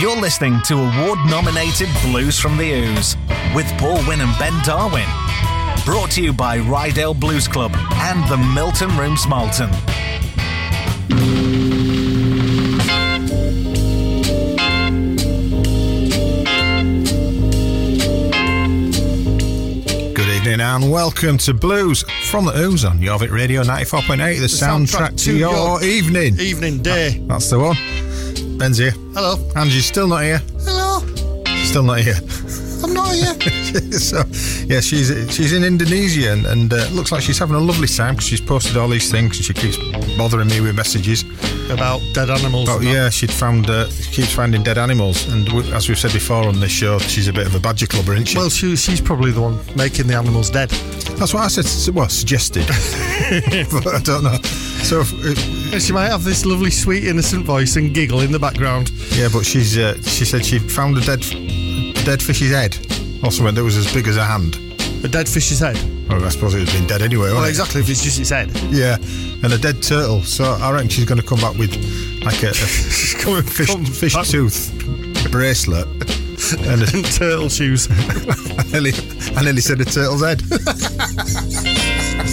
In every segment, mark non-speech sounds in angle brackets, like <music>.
You're listening to award nominated Blues from the Ouse with Paul Winn and Ben Darwin. Brought to you by Ryedale Blues Club and the Milton Rooms Malton. Good evening and welcome to Blues from the Ouse on Jorvik Radio 94.8, the, soundtrack, to your, evening. Evening day. That's the one. Ben's here. Hello. Angie's still not here. Hello. Still not here. I'm not here. <laughs> so, yeah, she's she's in Indonesia and, and uh, looks like she's having a lovely time because she's posted all these things and she keeps bothering me with messages. About dead animals. Oh yeah, she'd found uh, she keeps finding dead animals, and w- as we've said before on this show, she's a bit of a badger clubber, isn't she? Well, she, she's probably the one making the animals dead. That's what I said. Well, suggested, <laughs> <laughs> but I don't know. So, if, uh, she might have this lovely, sweet, innocent voice and giggle in the background. yeah, but she's uh, she said she'd found a dead dead fish's head or something that was as big as a hand. A dead fish's head. Well, I suppose it would have been dead anyway. Well, it? exactly, if it's just its head. Yeah, and a dead turtle. So I reckon she's going to come back with like a, a <laughs> fish, come fish back- tooth bracelet. And a, And turtle shoes. I, nearly, I nearly said a turtle's head. <laughs>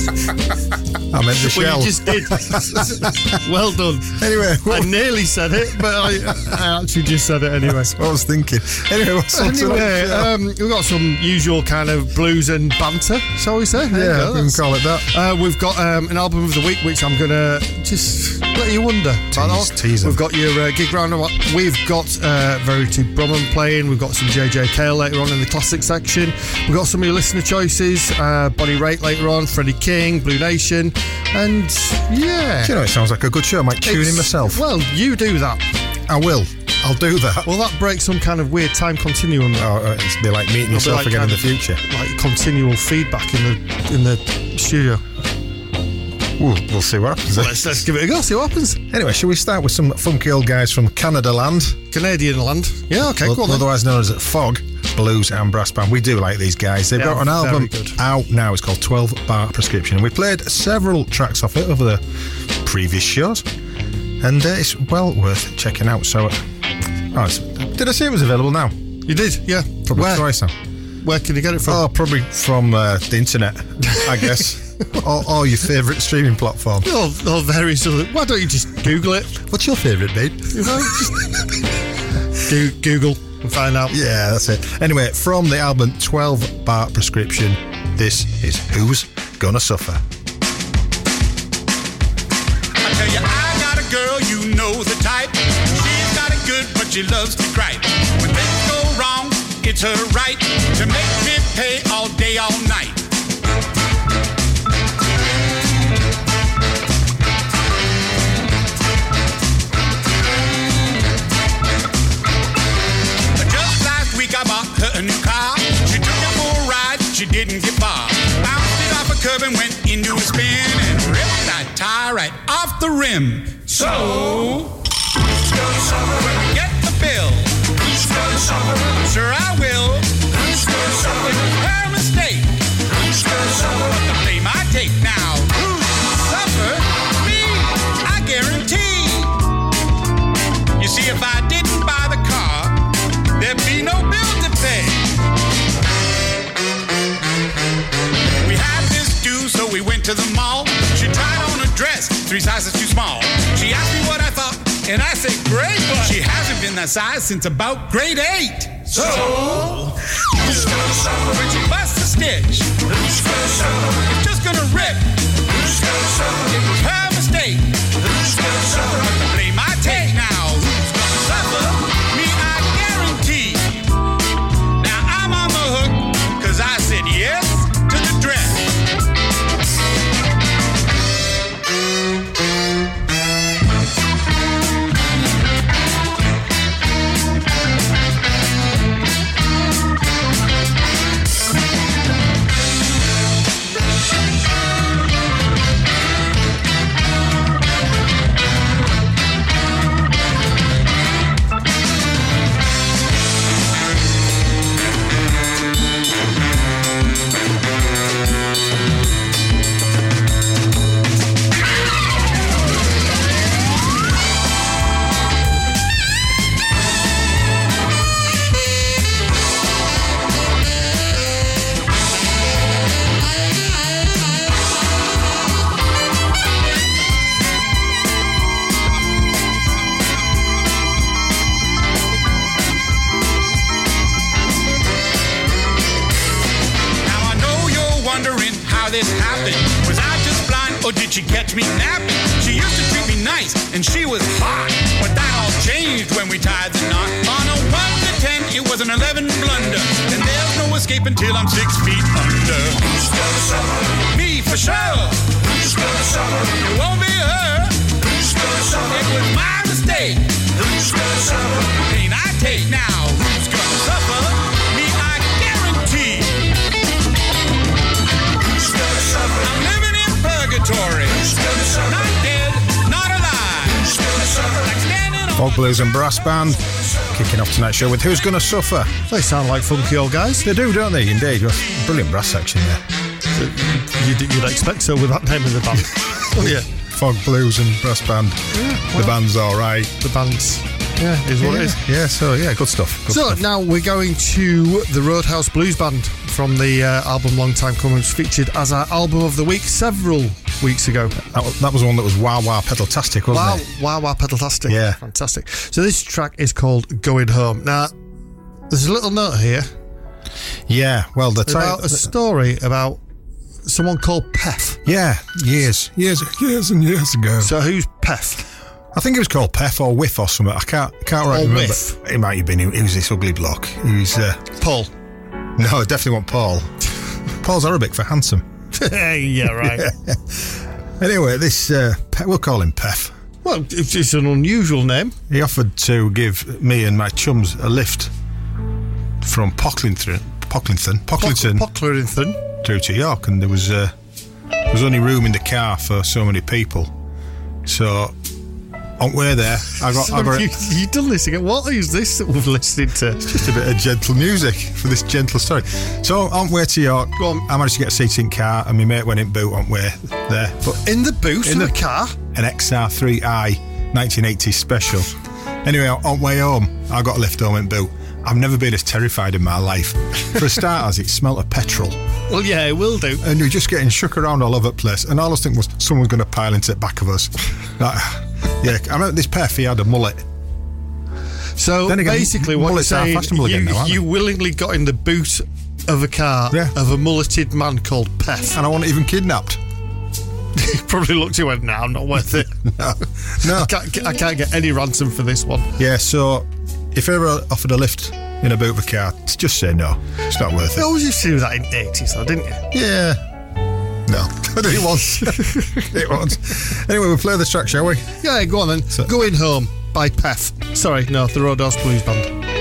<laughs> I meant the well, shell. you just did. <laughs> well done. Anyway, I nearly said it, but I, I actually just said it anyway. what <laughs> I was thinking. Anyway, Anyway, um, we've got some usual kind of blues and banter, shall we say? There you yeah, we can call it that. Uh, we've got um, an album of the week, which I'm gonna just let you wonder. Tease- tease. We've got your uh, gig round. We've got uh, Verity Brumman playing. We've got some JJ Cale later on in the classic section. We've got some of your listener choices. Uh, Bonnie Raitt later on. Freddie King, Blue Nation, and yeah. Do you know, it sounds like a good show. I might tune in myself. Well, you do that. I will. I'll do that. Well, that breaks some kind of weird time continuum. Oh, uh, it's be like meeting It'll be yourself like again in kind the of- future. Like continual feedback in the in the studio. We'll, we'll see what happens. then. Let's, let's give it a go. See what happens. Anyway, shall we start with some funky old guys from Canada land, Canadian land. Yeah. Okay. Go on. then. otherwise known as Fog Blues and Brass Band? We do like these guys. They've They got an album out now. It's called 12 Bar Prescription. We played several tracks off it over the previous shows, and uh, it's well worth checking out. So, uh, oh, did I say it was available now? You did. Yeah. Probably Where? twice now. Where can you get it from? Oh, probably from uh, the internet, I <laughs> guess, or, or your favourite streaming platform. Oh, oh, various other. Why don't you just Google it? What's your favourite, mate? You know, Google and find out. Yeah, that's it. Anyway, from the album 12 Bar Prescription, this is Who's Gonna Suffer. I tell you, I got a girl, you know the type. She's got it good, but she loves to gripe. When things go wrong, it's her right to make me pay all day, all night. The rim. So, get the bill? Sure I will. Her mistake. But the blame I take now. Who's suffer? Me, I guarantee. You see, if I didn't buy the car, there'd be no bill to pay. We had this due, so we went to the mall. Three sizes too small. She asked me what I thought, and I said, great, but she hasn't been that size since about grade eight. So, who's gonna suffer when she busts a stitch? Who's gonna suffer? It's just gonna rip. Who's gonna suffer? It was her mistake. Who's gonna suffer? Or did she catch me napping? She used to treat me nice, and she was hot. But that all changed when we tied the knot. On a 1 to 10, it was an 11 blunder. And there's no escape until I'm six feet under. Who's gonna suffer? Me, for sure. Who's gonna suffer? It won't be her. Who's gonna suffer? It was my mistake. Who's gonna suffer? Pain I take now. Who's gonna suffer? In purgatory. Who's gonna suffer? Not dead, not alive. Who's gonna suffer? Like standing on Fog Blues and Brass Band kicking off tonight's show with Who's Gonna Suffer? They sound like funky old guys. They do, don't they? Indeed. Brilliant brass section there. You'd, you'd expect so with that name of the band. <laughs> oh, yeah. Fog Blues and Brass Band. the band's all right. The band's, yeah, is what yeah, it is. yeah, so yeah, good stuff. Good So stuff. now we're going to the Roadhouse Blues Band from the uh, album Long Time Coming, which featured as our album of the week several weeks ago. that, was, that was one that was wow wow pedal-tastic, wasn't Wow, it? wow, wow, pedal-tastic. Yeah. Fantastic. So this track is called Going Home. Now, there's a little note here Yeah, well, the about a story about someone called Pef. Yeah, years, years, years and years ago. So who's Pef? I think it was called Pef or Whiff or something. I can't can't right remember. Whiff. It might have been. He was this ugly block. He was. Uh, Paul. no, I definitely want Paul. Paul's Arabic for handsome. <laughs> yeah, right. Anyway, this uh, Pe- we'll call him Pef. Well, it's, it's an unusual name. He offered to give me and my chums a lift from Pocklington, Pocklington, Pocklington Pocklington. through to York, and there was uh, there was only room in the car for so many people. So on the way there, I got, I got you, you done this again. What is this that we've listened to? It's just a bit of gentle music for this gentle story. So on the way to York. I managed to get a seat in car, and my mate went in boot on way there. But In the boot In the- the car? an XR3i 1980 special. Anyway, on the way home, I got a lift home in boot. I've never been as terrified in my life. For a starters, it smelt of petrol, Well, yeah, it will do. and were just getting shook around all over the place. And all I was thinking was someone's going to pile into the back of us. Like, yeah, I remember this Pef, he had a mullet. So Then again, basically, what you're saying, you, again now, you willingly got in the boot of a car Yeah. of a mulleted man called Pef. And I wasn't even kidnapped. He <laughs> probably looked at you and went, "No, I'm not worth it. <laughs> No, no. I, can't, get- I can't get any ransom for this one." Yeah, so if ever offered a lift in a boot of a car, just say no. It's not worth You it. always used to do that in the 80s, though, didn't you? Yeah. No, it was. it was. Anyway, we'll play the track, shall we? Yeah, go on then. So- Going Home by Pef. Sorry, no, the road. Roadhouse Blues Band.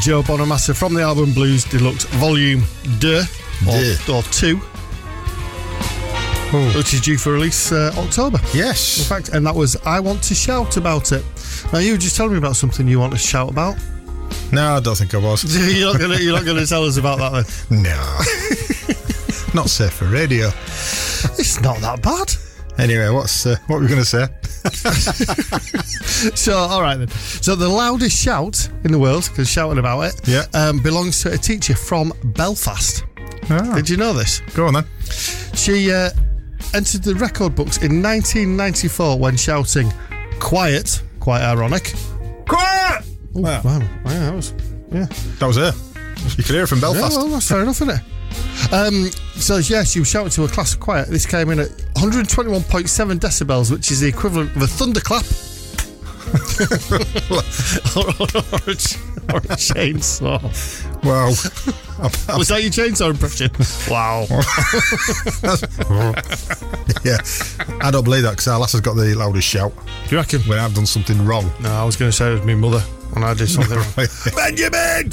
Joe Bonamassa from the album Blues Deluxe Volume 2 or, or 2, which is due for release uh, October. Yes. In fact, and that was I Want to Shout About It. Now, you were just telling me about something you want to shout about. No, I don't think I was. <laughs> you're not not gonna tell us about that then. <laughs> No. <laughs> Not safe for radio. It's not that bad. Anyway, what's uh, what were we going to say? <laughs> So, all right then. So, the loudest shout in the world, because shouting about it, Yeah. um, belongs to a teacher from Belfast. Ah, Did you know this? go on then. She uh, entered the record books in 1994 when shouting "Quiet," quite ironic. Quiet! Oh, Wow. wow, wow, that was yeah. That was her. You could hear it from Yeah, Belfast. well, that's fair enough, isn't it? Um, so yes, you shouted to a class of quiet. This came in at 121.7 decibels, which is the equivalent of a thunderclap. Or, or, or, a, or a chainsaw. Wow. Was that your chainsaw impression? Wow. <laughs> yeah. I don't believe that because our lass has got the loudest shout you reckon? when I've done something wrong. No, I was going to say it was my mother when I did <laughs> something wrong. <laughs> Benjamin!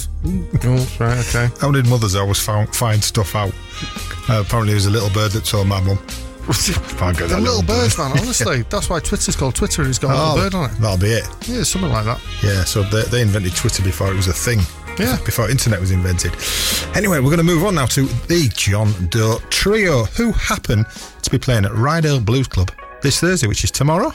oh, right, okay. How did mothers always found, find stuff out? Uh, apparently, it was a little bird that told my mum. Can't The that little bird. man, <laughs> honestly. That's why Twitter's called Twitter and it's got a Oh, little bird on it. That'll be it. Yeah, something like that. Yeah, so they, they invented Twitter before it was a thing. Yeah. Before internet was invented. Anyway, we're going to move on now to the John Doe Trio, who happen to be playing at Ryedale Blues Club this Thursday, which is tomorrow.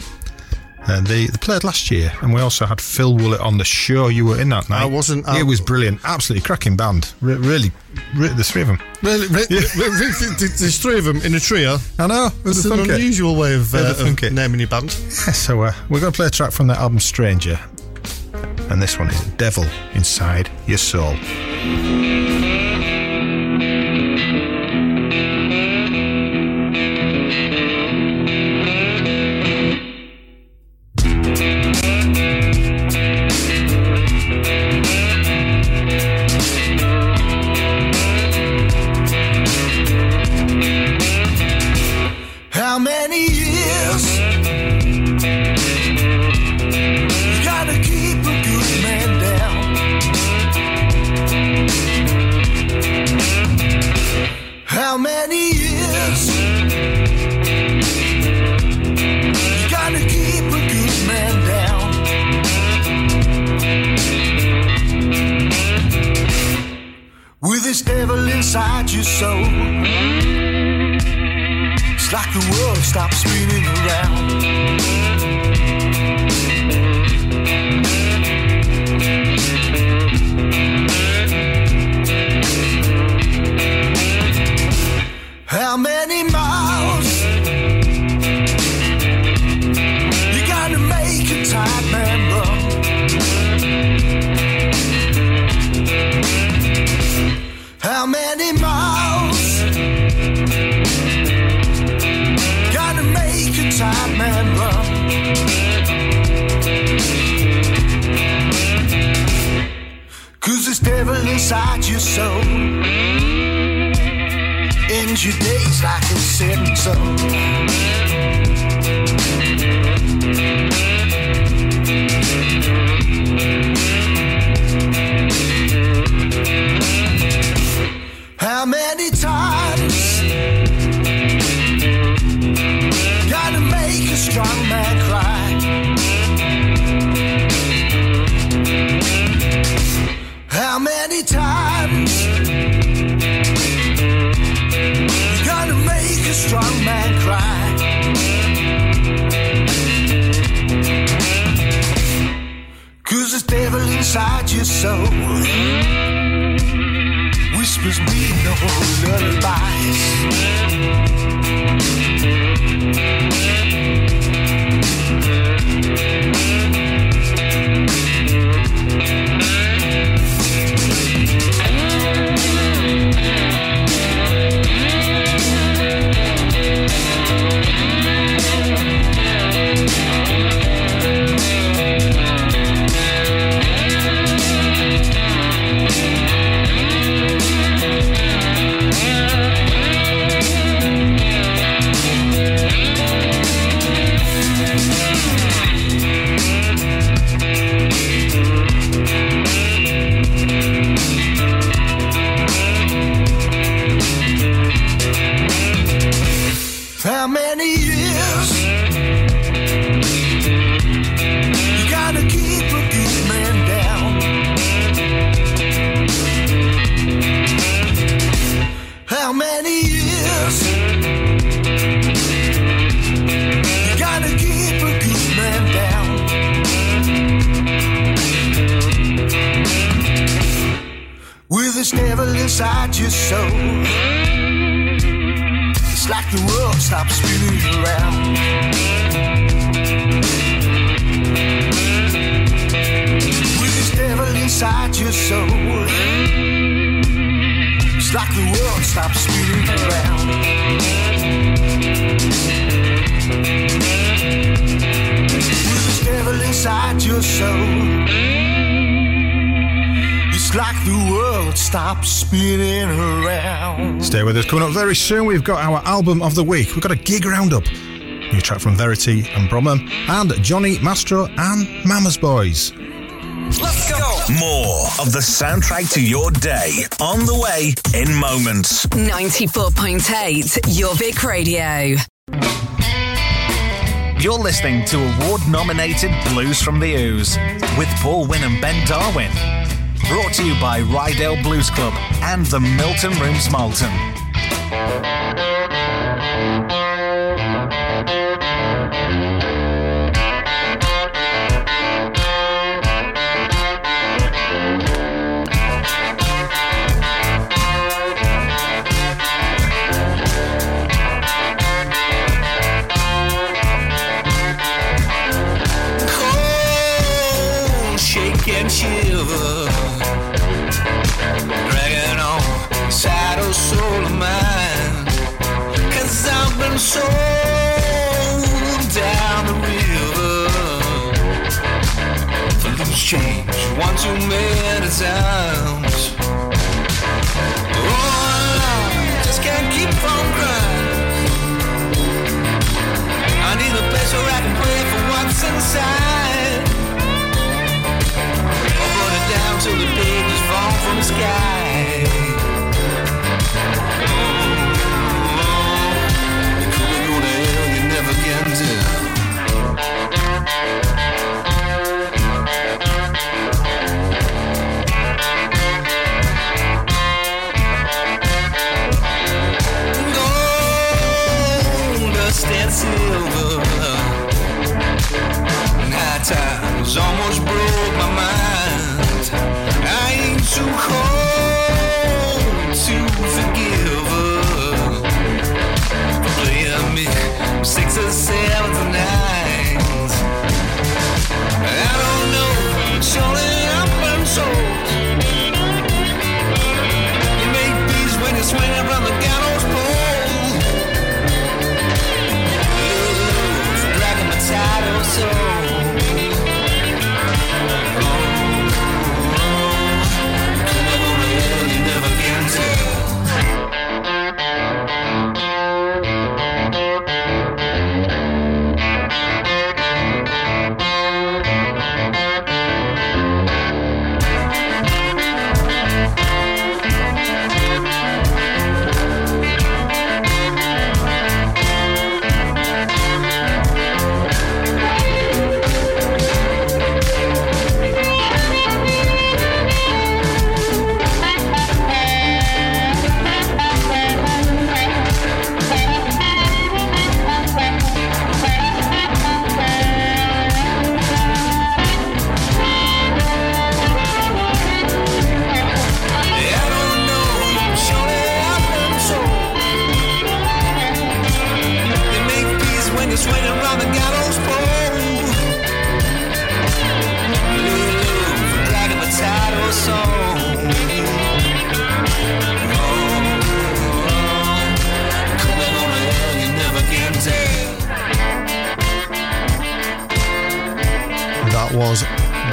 And they, they played last year, and we also had Phil Woollett on the show. You were in that night. I wasn't, I- it was brilliant. Absolutely cracking band. Re- really, re- the three of them. Really, really, really, there's three of them in a trio. I know. It's an unusual way of, uh, of naming your band. Yeah, so uh, we're going to play a track from their album Stranger. And this one is Devil Inside Your Soul. Very soon, we've got our album of the week. We've got a gig roundup. New track from Verity and Bromham, and Johnny Mastro and Mama's Boys. Let's go. More of the soundtrack to your day on the way in moments. 94.8 Jorvik Radio. You're listening to award nominated Blues from the Ouse with Paul Winn and Ben Darwin. Brought to you by Ryedale Blues Club and the Milton Rooms Malton. For loose change one too many times. Oh, I just can't keep from crying. I need a place where I can pray for what's inside. Almost broke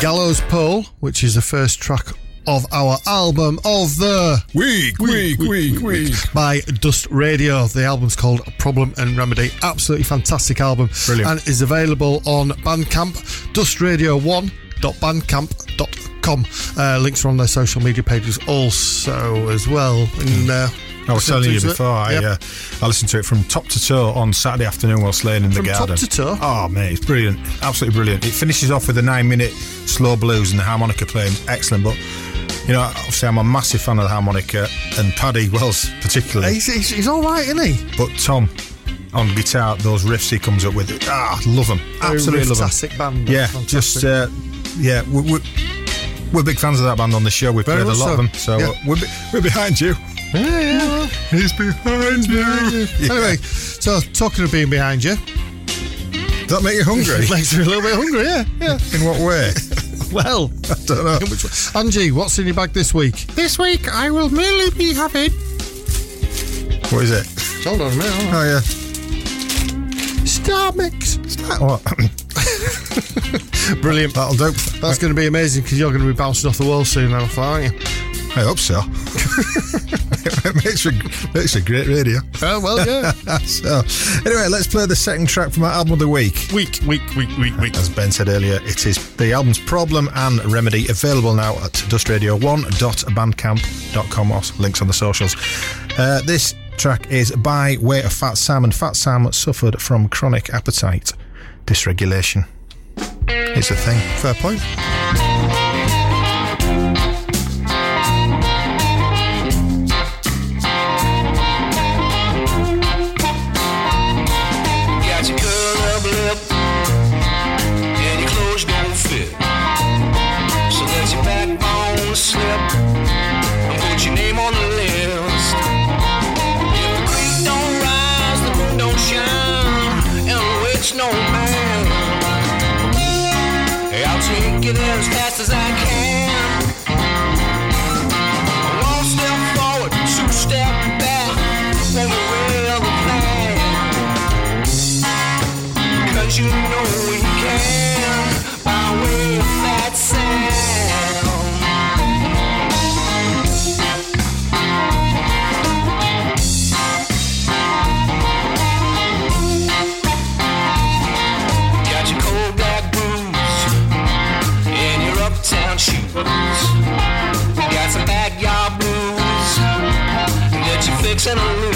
Gallows Pole, which is the first track of our album of the Week, week, week, week. by Dust Radio. The album's called Problem and Remedy. Absolutely fantastic album. Brilliant. And is available on Bandcamp, dustradio1.bandcamp.com. Uh, links are on their social media pages also as well. And, uh, I was telling you before, I, Yep. uh, I listened to it from top to toe on Saturday afternoon whilst laying in the From top garden. to toe? Oh, mate, it's brilliant. Absolutely brilliant. It finishes off with a nine minute slow blues and the harmonica playing. Excellent. But, you know, obviously, I'm a massive fan of the harmonica and Paddy Wells, particularly. He's, he's, he's all right, isn't he? But Tom, on guitar, those riffs he comes up with, ah, love them. Absolutely love them. fantastic band. Yeah, Fantastic. just, uh, yeah, we, we, we're big fans of that band on the show. We've Very played a lot so. of them. So Yeah. uh, we're, be- we're behind you. Yeah. He's behind you. Yeah. Anyway, so talking of being behind you, Does that make you hungry? <laughs> makes me a little bit hungry. Yeah, yeah. In what way? <laughs> Well, <laughs> I don't know. which one? Angie, what's in your bag this week? This week I will merely be having. What is it? Hold on a minute. hold on. Oh yeah. Star mix. What? Brilliant. That'll do. That's going to be amazing because you're going to be bouncing off the wall soon, now, aren't you? I hope so. It <laughs> makes for, makes for great radio. Oh, well, yeah. <laughs> so, anyway, let's play the second track from our album of the week. week, week, week, week, week. As Ben said earlier, it is the album's Problem and Remedy, available now at dustradio1.bandcamp.com or links on the socials. Uh, this track is by way of Fat Sam, and Fat Sam suffered from chronic appetite dysregulation. It's a thing. Fair point. You know we can by way of that sound. Got your cold black boots and your uptown shoes. Got some backyard blues that you're fixing to lose.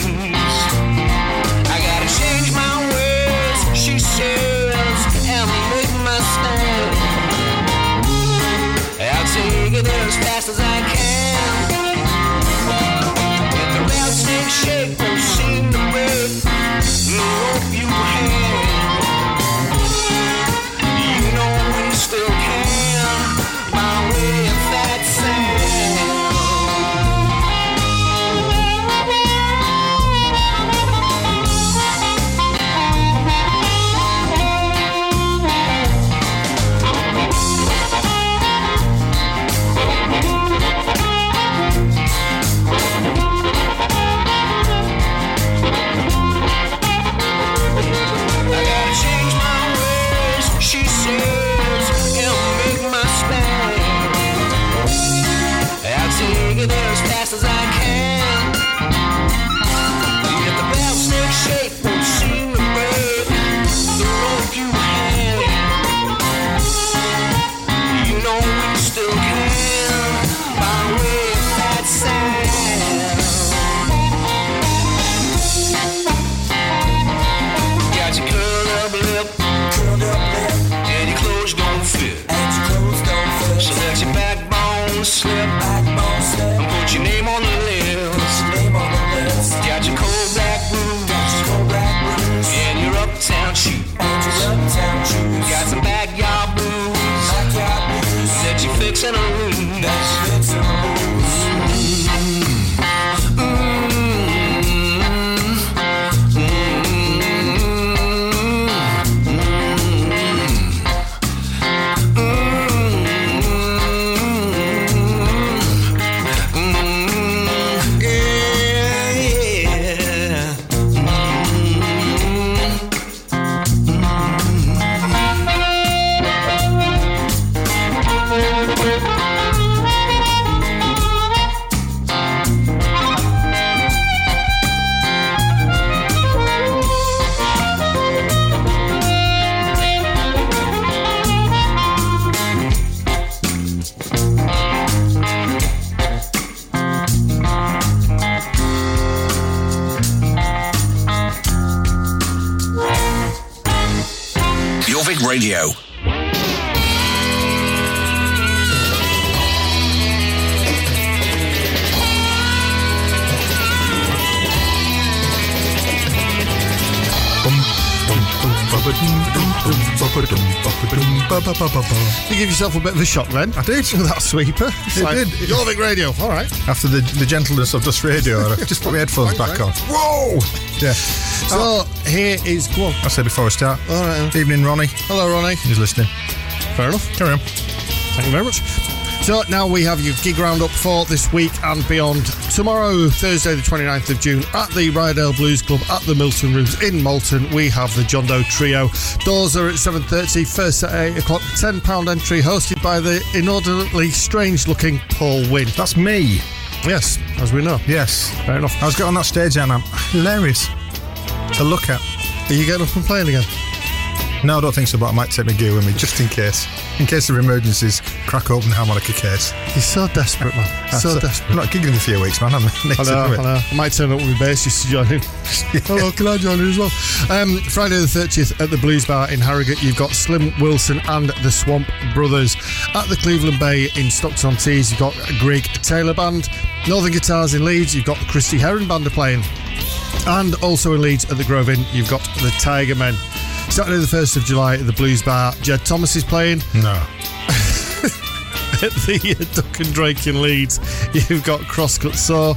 Give yourself a bit of a shock then. I did. With <laughs> that sweeper. It's It like, did. Jorvik Radio. All right. After the, the gentleness of Dust Radio, I just put my headphones back on. Whoa! Yeah. So uh, here is go on. I said before we start. All right. Evening, Ronnie. Hello, Ronnie. Who's listening? Fair enough. Carry on. Thank you very much. So now we have your gig roundup for this week and beyond. Tomorrow, Thursday, the 29th of June, at the Ryedale Blues Club at the Milton Rooms in Malton, we have the John Doe Trio. Doors are at 7.30, first at 8 o'clock, £10 entry, hosted by the inordinately strange-looking Paul Winn. That's me. Yes, as we know. Yes. Fair enough. I was getting on that stage and I'm hilarious to look at. Are you getting up and playing again? No, I don't think so, but I might take my gear with me just in case. In case of emergencies, crack open the harmonica case. You're so desperate, man. So That's- desperate. I'm not gigging in a few weeks, man. I'm I know. I know. I might turn up with my bass just to join in. <laughs> Hello, can I join in as well? Um, Friday the 30th at the Blues Bar in Harrogate, you've got Slim Wilson and the Swamp Brothers. At the Cleveland Bay in Stockton-on-Tees, you've got Greg Taylor Band. Northern Guitars in Leeds, you've got the Christy Heron Band are playing. And also in Leeds at the Grove Inn, you've got the Tiger Men. Saturday the 1st of July at the Blues Bar, Jed Thomas is playing. No. <laughs> at the uh, Duck and Drake in Leeds, you've got Crosscut Saw,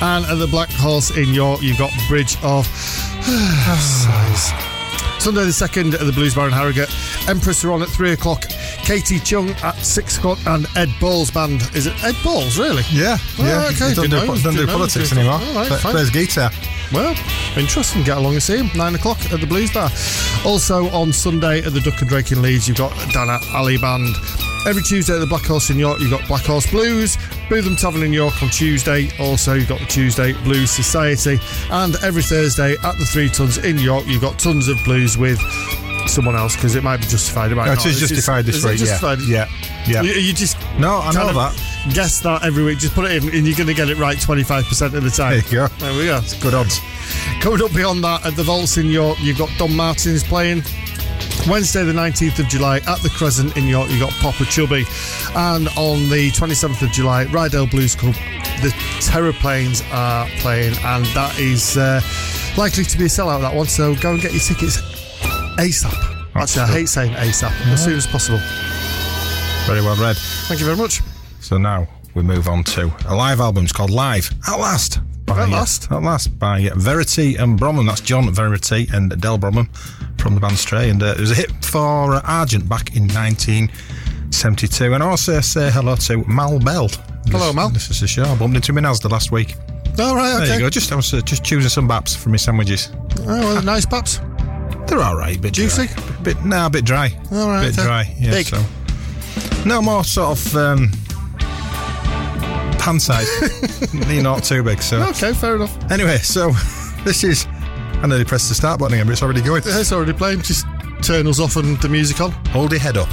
and at the Black Horse in York, you've got Bridge of Sighs. Sunday the 2nd at the Blues Bar in Harrogate, Empress are on at 3 o'clock, Katie Chung at 6 o'clock, and Ed Ball's band. Is it Ed Ball's, really? Yeah, Oh, yeah. okay, don't do, know, don't do politics anymore. All right, Play- plays guitar. Well, interesting. Get along and see him. Nine o'clock at the Blues Bar. Also on Sunday at the Duck and Drake in Leeds, you've got Dana Ali Band. Every Tuesday at the Black Horse in York, you've got Black Horse Blues. Bootham Tavern in York on Tuesday. Also, you've got the Tuesday Blues Society. And every Thursday at the Three Tuns in York, you've got tons of blues with someone else because it might be justified. It might No, it is justified this is week. Yeah. yeah, yeah. You, you just No, I know of that. Guess that every week. Just put it in, and you're going to get it right 25% of the time. There you go. There we go. Good odds. Coming up beyond that, at the Vaults in York, you've got Dom Martin's playing. Wednesday, the 19th of July, at the Crescent in York, you've got Popa Chubby. And on the 27th of July, Ryedale Blues Club, the Terraplanes are playing, and that is uh, likely to be a sellout, that one. So go and get your tickets ASAP. Actually, I hate saying ASAP, as soon as possible. Very well read. Thank you very much. So now we move on to a live album. It's called Live at Last. by, At Last? at last by Verity and Bromham. That's John Verity and Del Bromham from the band Stray. And uh, it was a hit for uh, Argent back in 1972. And also say hello to Mal Bell. Hello, This- Mal. This is the show. I bumped into him in Asda last week. All right, There okay. you go. Just I was uh, just choosing some baps for my sandwiches. Oh, well, nice baps. They're all right. A bit Juicy? Dry. Bit no, a bit dry. All right, A Bit okay. dry. Yeah. Big. So no more sort of um, pan size. <laughs> They're not too big. So Okay, fair enough. anyway, so <laughs> this is. I nearly pressed the start button again, but it's already going. It's already playing. Just turn us off and the music on. Hold your head up.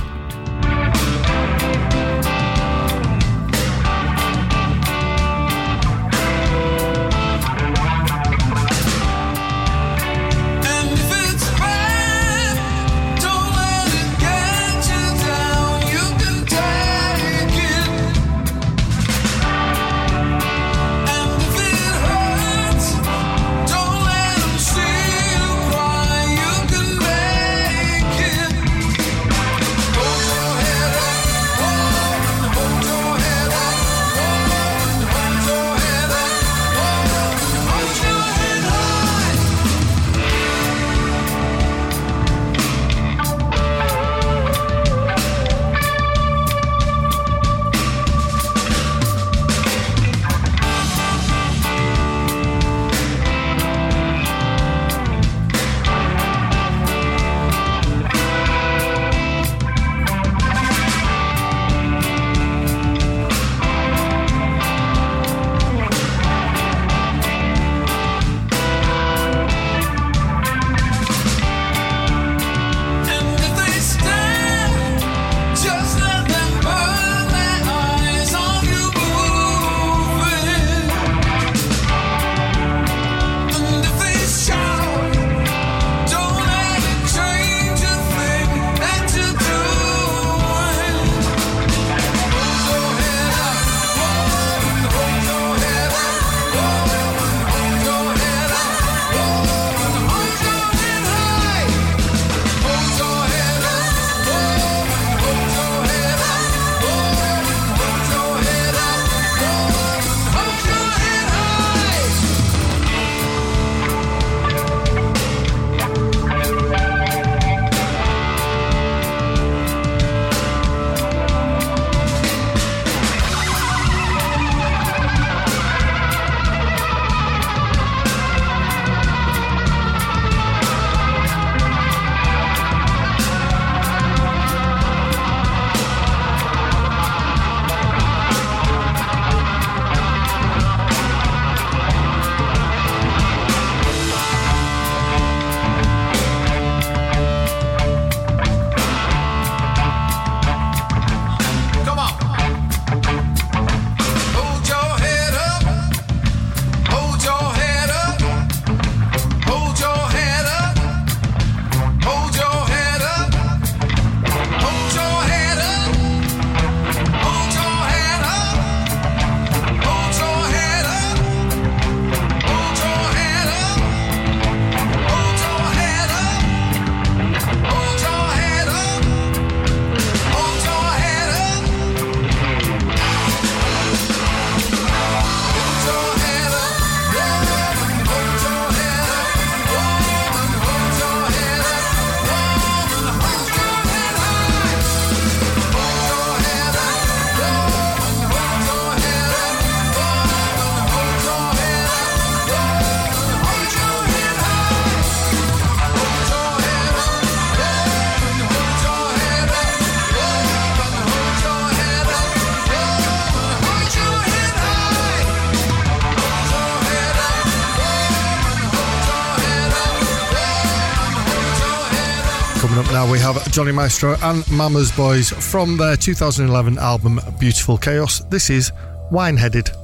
Johnny Mastro and Mama's Boys from their 2011 album Beautiful Chaos. This is Wineheaded. When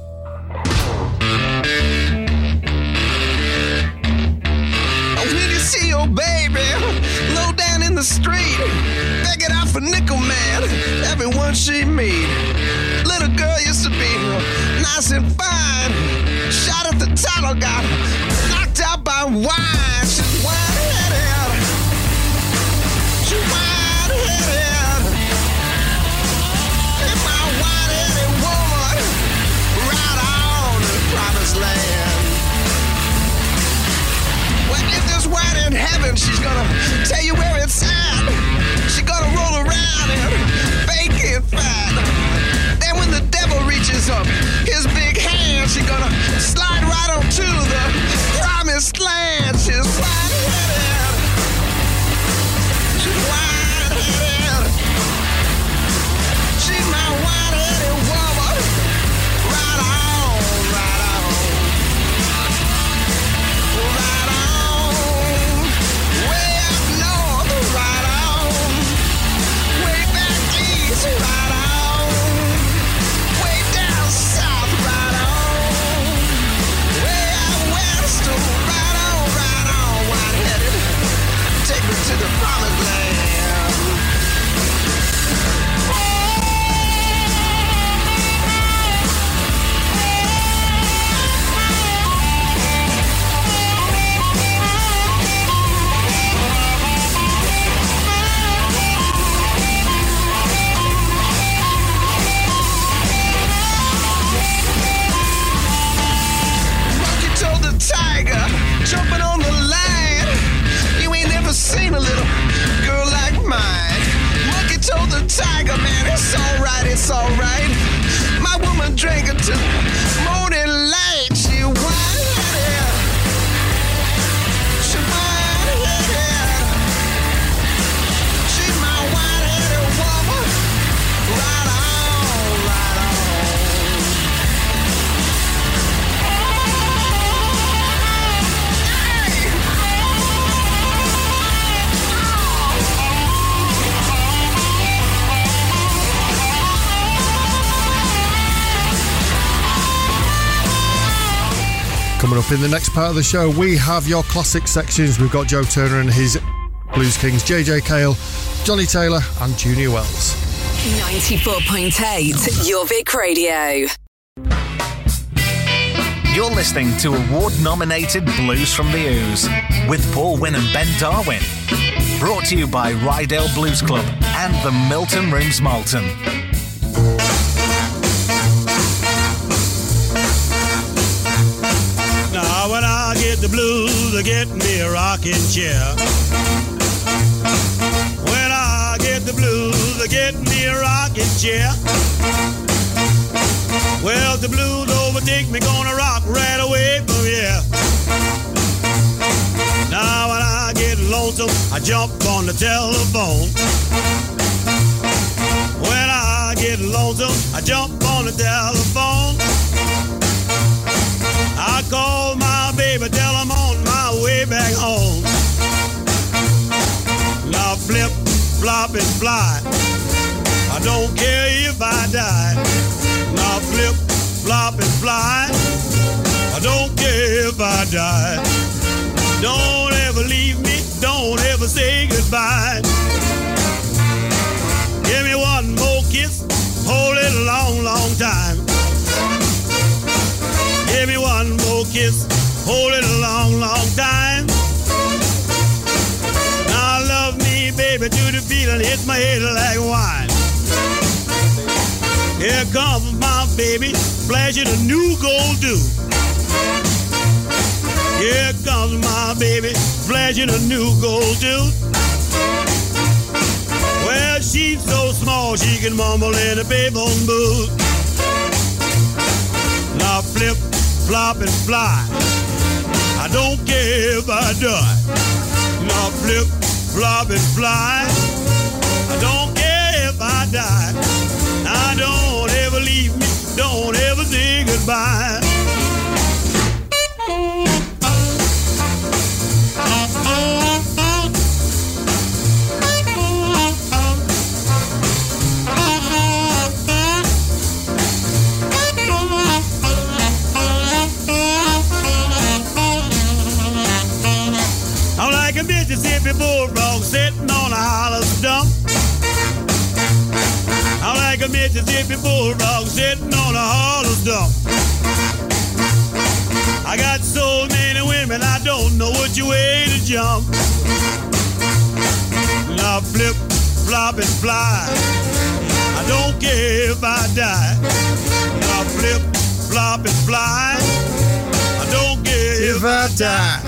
part of the show, we have your classic sections. We've got Joe Turner and his Blues Kings, JJ Cale, Johnnie Taylor, and Junior Wells. 94.8 Jorvik Radio. You're listening to award nominated Blues from the Ouse with Paul Winn and Ben Darwin. Brought to you by Ryedale Blues Club and the Milton Rooms Malton. I get me a rocking chair. When I get the blues, I get me a rocking chair. Well, the blues overtake me, gonna rock right away from here. Now when I get lonesome, I jump on the telephone. When I get lonesome, I jump on the telephone. I call my baby, tell I'm on my way back home. Now flip, flop, and fly. I don't care if I die. Now flip, flop, and fly. I don't care if I die. Don't ever leave me, don't ever say goodbye. Give me one more kiss, hold it a long, long time. Give me one more kiss, hold it a long, long time. Now love me, baby, to the feeling hits my head like wine. Here comes my baby, flashing a new gold tooth. Here comes my baby, flashing a new gold tooth. Well, she's so small she can mumble in a payphone booth. Now flip, flop, and fly. I don't care if I die. Now flip, flop, and fly. I don't care if I die. Now don't ever leave me. Don't ever say goodbye. A Mississippi bulldog sitting on a hollow stump. I got so many women, I don't know which way to jump. Now flip, flop, and fly. I don't care if I die. Now flip, flop, and fly. I don't care if I die.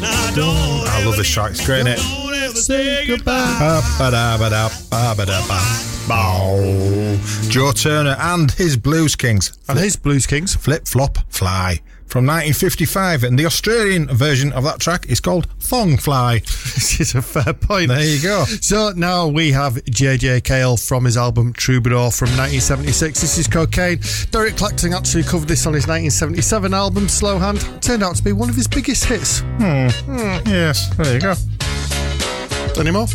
Now I don't. Mm, I love this track. It's great, innit? Don't ever say goodbye. Ba-ba-da-ba-da-ba-ba-da-ba. Bow. Joe Turner and his Blues Kings. And his Blues Kings. Flip Flop Fly from 1955. And the Australian version of that track is called Thong Fly. <laughs> This is a fair point. There you go. So now we have JJ Cale from his album Troubadour from 1976. This is Cocaine. Derek Clacton actually covered this on his 1977 album Slow Hand. Turned out to be one of his biggest hits. Hmm. Hmm, yes, there you go. Any more?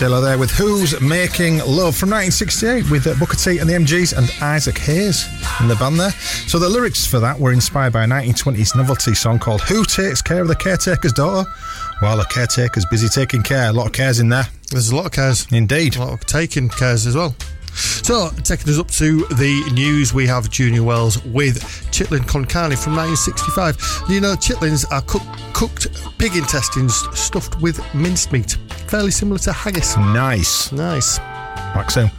Taylor there with Who's Making Love from 1968 with uh, Booker T and the MGs and Isaac Hayes in the band there. So the lyrics for that were inspired by a 1920s novelty song called Who Takes Care of the Caretaker's Daughter? While the caretaker's busy taking care. A lot of cares in there. There's a lot of cares. Indeed. A lot of taking cares as well. So, taking us up to the news, we have Junior Wells with chitlin con carne from 1965. You know, chitlins are cook, cooked pig intestines stuffed with minced meat, fairly similar to haggis. Nice. Nice. Back soon.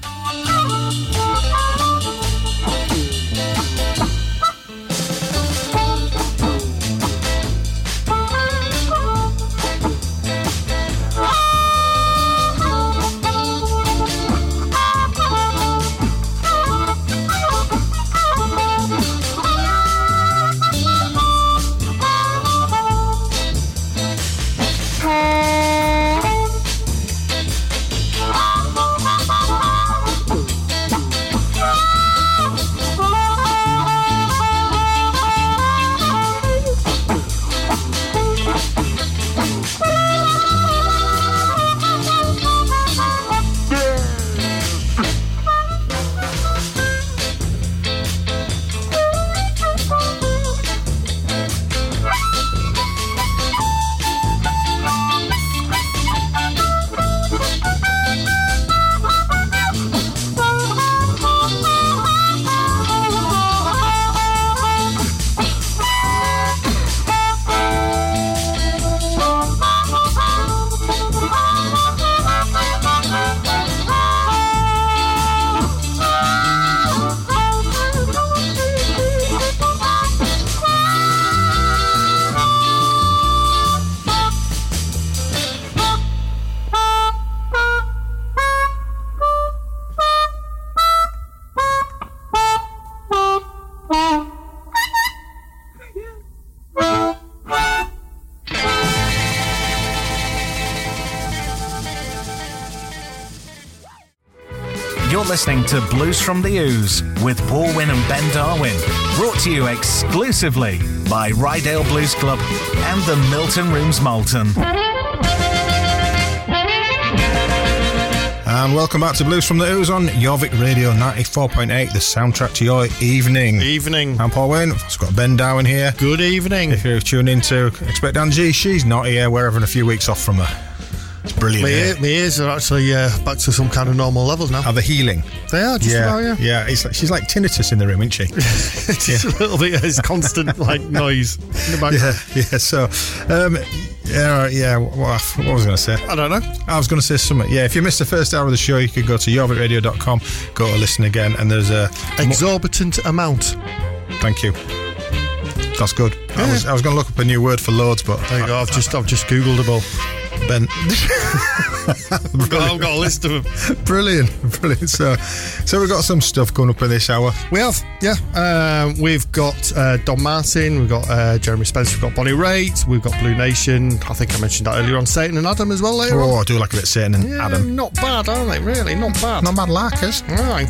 Listening to Blues from the Ouse with Paul Winn and Ben Darwin. Brought to you exclusively by Ryedale Blues Club and the Milton Rooms Malton. And welcome back to Blues from the Ouse on Jorvik Radio 94.8, the soundtrack to your evening. Evening. I'm Paul Winn. I've got Ben Darwin here. Good evening. If you're tuning in to Expect Angie, she's not here. We're having a few weeks off from her. It's brilliant. My, ear, my ears are actually uh, back to some kind of normal levels now. Are they healing? They are, just yeah, about, yeah. yeah. It's like, she's like tinnitus in the room, isn't she? <laughs> just a little bit of constant like <laughs> noise in the background. yeah, yeah. So, um, yeah, yeah. What, what was I going to say? I don't know. I was going to say something. Yeah, if you missed the first hour of the show, you can go to jorvikradio.com, go to listen again, and there's a Exorbitant amount. Thank you. That's good. I was I was going to look up a new word for loads, but There you go. I've just I've just googled them all. Ben. <laughs> I've got a list of them. Brilliant, brilliant. So, so we've got some stuff coming up in this hour. We have, yeah. Um, we've got uh, Dom Martin, we've got uh, Jeremy Spencer, we've got Bonnie Raitt, we've got Blue Nation. I think I mentioned that earlier on. Satan and Adam as well later Oh, on. I do like a bit of Satan and Yeah, Adam. not bad, aren't they? Really, not bad. Not bad larkers. Right.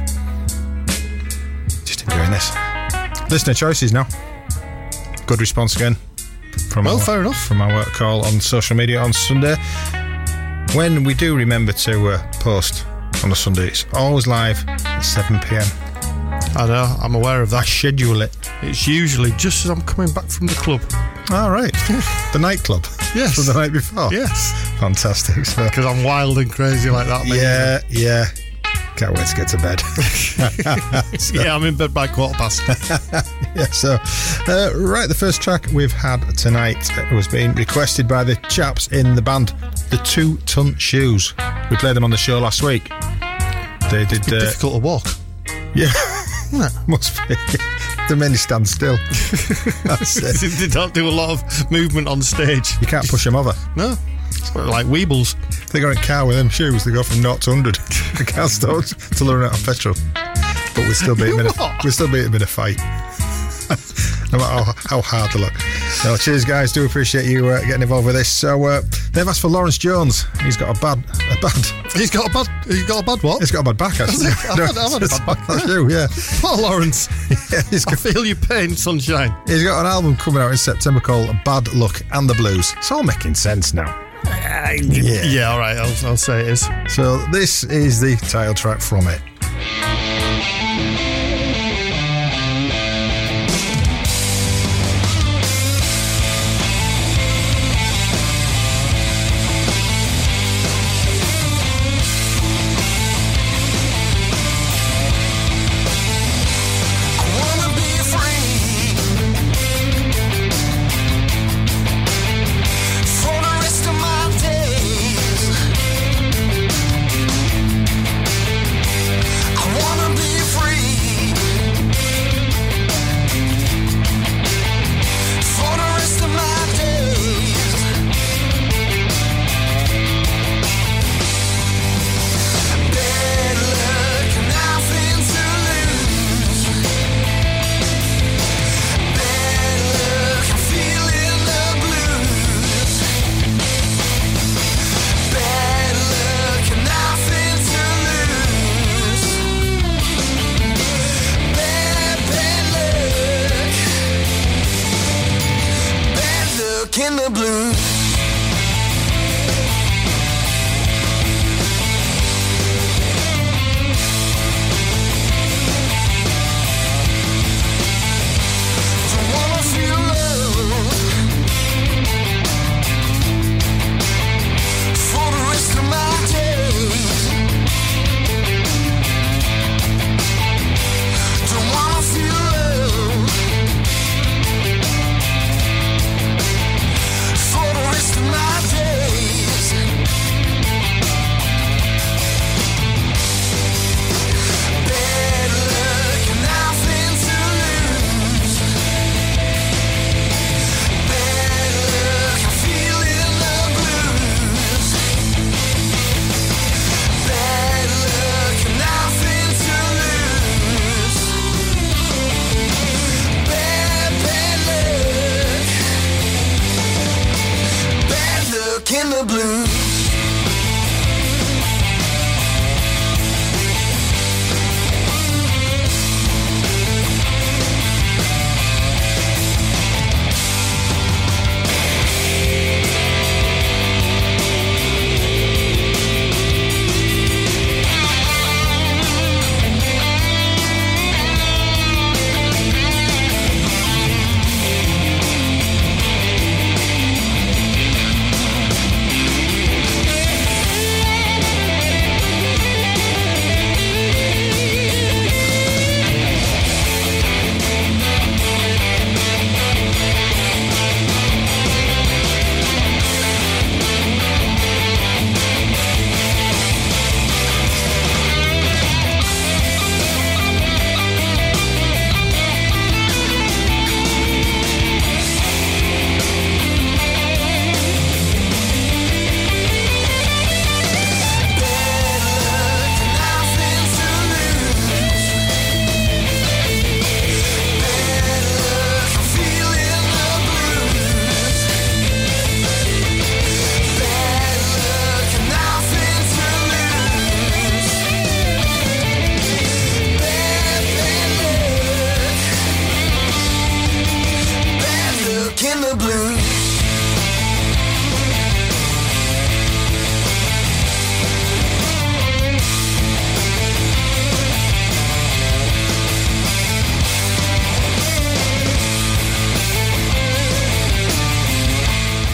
Just enjoying this. Listener choices now. Good response again. From Well, our, fair enough. From our work call on social media on Sunday. When we do remember to uh, post on a Sunday, it's always live at 7 pm. I know, I'm aware of I that. schedule it. It's usually just as I'm coming back from the club. All right. <laughs> the nightclub. Yes. From the night before. Yes. Fantastic. So, <laughs> Because I'm wild and crazy like that. mate. yeah, yeah. Can't wait to get to bed. So- <laughs> Yeah, I'm in bed by quarter past. <laughs> yeah, so, uh, right, the first track we've had tonight was being requested by the chaps in the band, the Two Ton Shoes. We played them on the show last week. They did. Uh, Difficult to walk. yeah, <laughs> must be. the men stand still. That's it. they don't do a lot of movement on stage. You can't push them over. No. Like Weebles. They got a car with them shoes. They go from 0 to 100. <laughs> They can't stop till they're out of petrol. But we still beat them in a, <laughs> we still beat them in a fight. <laughs> no matter how, how hard they look. No, cheers, guys. Do appreciate you uh, getting involved with this. So uh, they've asked for Laurence Jones. He's got a bad, a bad. He's got a bad. He's got a bad what? He's got a bad back. Actually? I've had- I've had a bad back. That's you, yeah. Poor Laurence. yeah he's, I got, feel your pain, sunshine. he's got an album coming out in September called Bad Luck and the Blues. It's all making sense now. Yeah. Yeah, all right, I'll, I'll say it is. So this is the title track from it.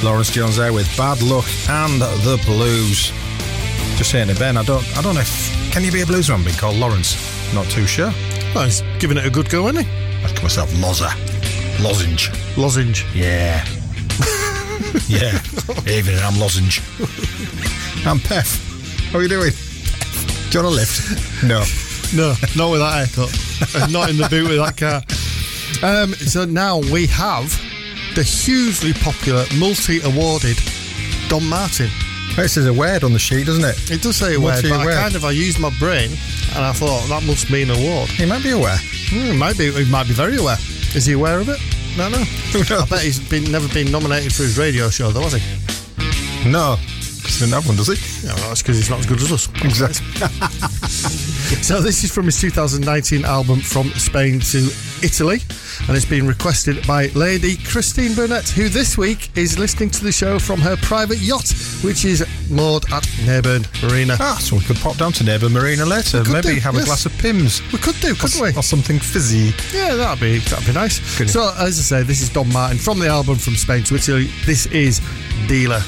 Laurence Jones there with Bad Luck and the Blues. Just saying to Ben, I don't, I don't know if can you be a blues man being called Laurence? Not too sure. Well, he's giving it a good go, isn't he? I'd call myself Loza, lozenge. Lozenge. Yeah, <laughs> yeah. Evening, I'm lozenge. I'm Pef. How are you doing? Do you want a lift? No. No, not with that haircut. not in the boot with that car. Um, so now we have the hugely popular, multi-awarded Dom Martin. This is a word on the sheet, doesn't it? It does say award, but I kind of I used my brain and I thought that must mean award. He might be aware. Hmm, might be. He might be very aware. Is he aware of it? No, no. I bet he's been never been nominated for his radio show, though, has he? No, because he didn't have one, does he? Yeah, well, that's because he's not as good as us. Exactly. <laughs> so this is from his 2019 album From Spain to Italy, and it's been requested by Lady Christine Burnett, who this week is listening to the show from her private yacht, which is moored at Naburn Marina. Ah, so we could pop down to Naburn Marina later, maybe do, have yes. a glass of Pimm's. We could do, couldn't or, we? Or something fizzy. Yeah, that'd be that'd be nice. Couldn't so as I say, this is Dom Martin from the album From Spain to Italy. This is Dealer.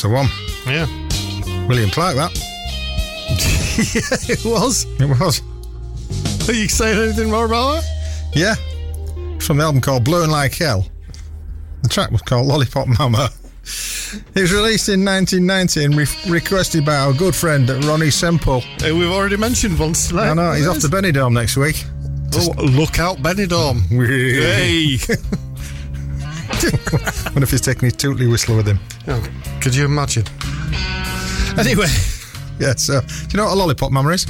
That's the one. Yeah. William Clarke, that. <laughs> yeah, it was. It was. Are you saying anything more about that? Yeah. From the album called Blowing Like Hell. The track was called Lollipop Mama. It was released in 1990 and re- requested by our good friend Ronnie Semple. Hey, we've already mentioned once tonight. I know, he's off to Benidorm next week. Oh, look out, Benidorm. hey. <laughs> wonder if he's taking his tootly whistler with him. Oh, could you imagine? Anyway, <laughs> Yeah, so, do you know what a lollipop mama is?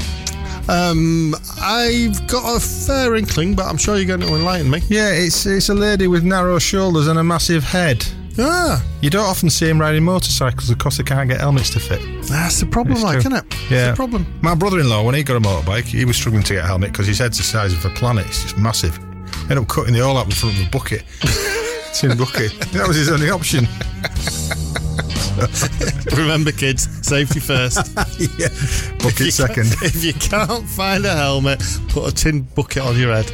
um, I've got a fair inkling, but I'm sure you're going to enlighten me. Yeah, it's it's a lady with narrow shoulders and a massive head. Ah, You don't often see him riding motorcycles because they can't get helmets to fit. that's the problem, like, isn't it? It's Yeah. the problem. My brother-in-law, when he got a motorbike, he was struggling to get a helmet because his head's the size of a planet. It's just massive. Ended up cutting the hole out in front of a bucket. <laughs> Tin bucket. <laughs> That was his only option. <laughs> Remember, kids, safety first. <laughs> yeah. Bucket second. <laughs> if you can't find a helmet, put a tin bucket on your head.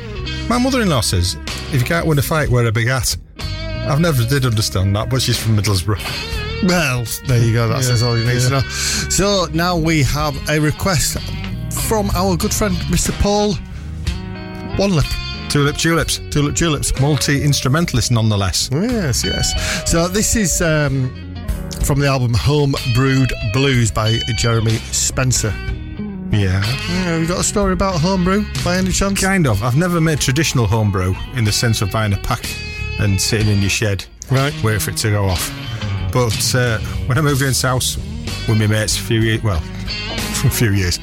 My mother-in-law says, if you can't win a fight, wear a big hat. I've never did understand that, but she's from Middlesbrough. Well, there you go. That Yeah, says all you need to know. So now we have a request from our good friend, Mr. Paul Wanlip. Tulip Tulips. Tulip Tulips. Multi-instrumentalist nonetheless. Yes, yes. So this is um, from the album Home Brewed Blues by Jeremy Spencer. Yeah. Yeah, have you got a story about homebrew by any chance? Kind of. I've never made traditional homebrew in the sense of buying a pack and sitting in your shed, Right. waiting for it to go off. But uh, when I moved this house with my mates a few years, well, <laughs> a few years,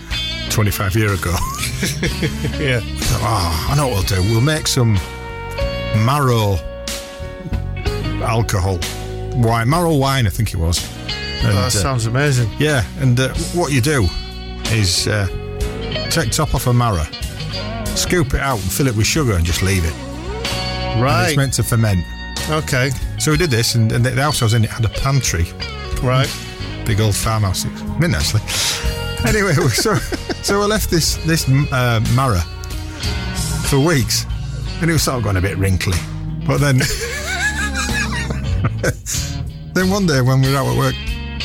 25 year ago, <laughs> Yeah. oh, I know what we'll do. We'll make some marrow alcohol, wine, marrow wine, I think it was. And, that uh, sounds amazing. yeah, and uh, what you do is uh, take top off a marrow, scoop it out and fill it with sugar and just leave it. And Right. it's meant to ferment. Okay. So we did this, and, and the house I was in, it had a pantry. Right. <laughs> Big old farmhouse. Mint, actually. <laughs> Anyway, <laughs> so so I left this this uh, Mara for weeks, and it was sort of going a bit wrinkly. But then, <laughs> then one day when we were out at work,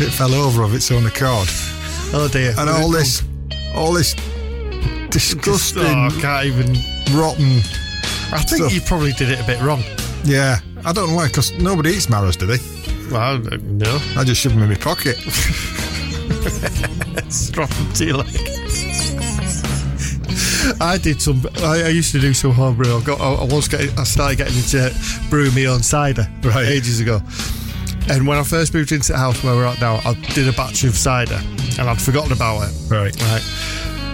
it fell over of its own accord, Oh dear. and all this, all this disgusting, Oh, I can't even. rotten. I think stuff. you probably did it a bit wrong. Yeah, I don't know why, because nobody eats Maras, do they? Well, uh, no. I just shove them in my pocket. Strap them to your leg. I did some. I, I used to do some homebrew. I got. I, I was getting. I started getting into brewing me on cider Right. ages ago. And when I first moved into the house where we're at now, I did a batch of cider, and I'd forgotten about it. Right. Right.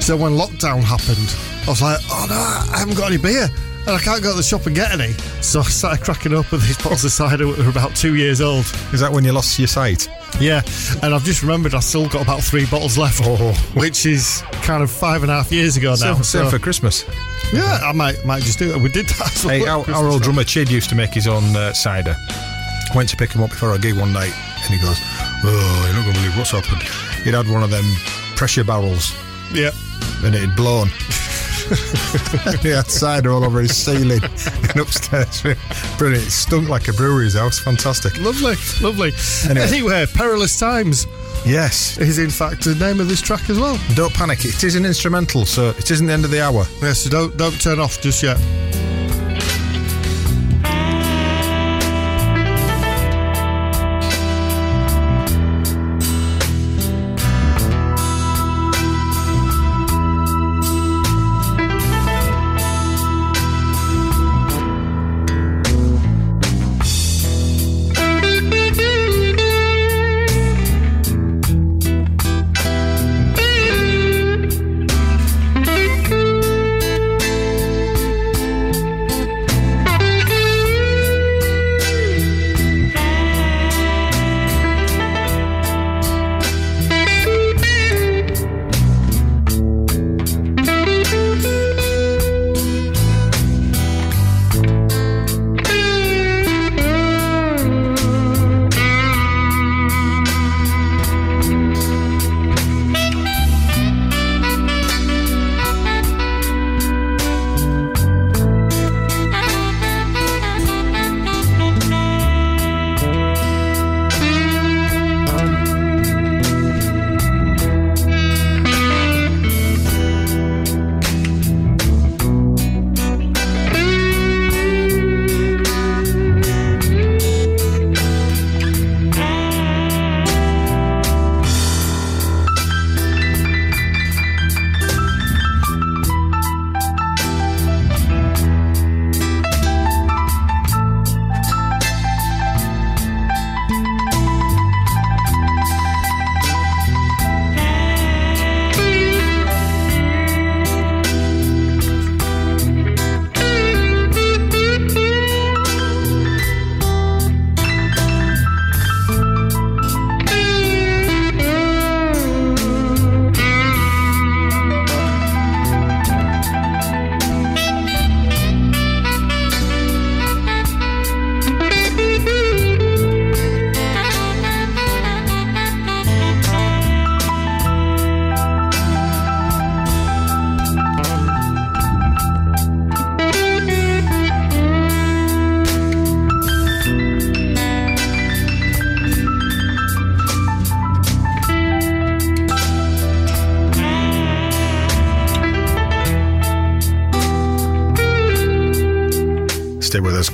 So when lockdown happened, I was like, "Oh no, I haven't got any beer." And I can't go to the shop and get any. So I started cracking up with these bottles of cider that were about two years old. Is that when you lost your sight? Yeah, and I've just remembered I still got about three bottles left, which is kind of five and a half years ago now. Same, so- for Christmas. yeah, I might might just do it. We did that. Hey, our, <laughs> our old drummer Chid used to make his own uh, cider. Went to pick him up before a gig one night, and he goes, "Oh, you're not going to believe what's happened." He'd had one of them pressure barrels, Yeah, and it had blown. <laughs> he outside all over his ceiling <laughs> and upstairs. <laughs> Brilliant. It stunk like a brewery's house. Fantastic. lovely, lovely. Anyway. Anyway. perilous times Yes. is in fact the name of this track as well. Don't panic. It is an instrumental, so it isn't the end of the hour. Yeah, so don't don't turn off just yet.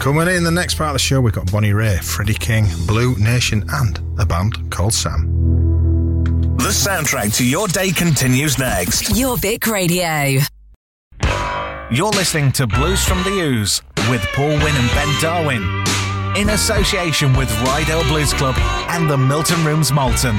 Coming in the next part of the show, we've got Bonnie Raitt, Freddie King, Blue Nation, and a band called Sam. The soundtrack to your day continues next. Your Vic Radio. You're listening to Blues from the Ouse with Paul Winn and Ben Darwin. In association with Ryedale Blues Club and the Milton Rooms Malton.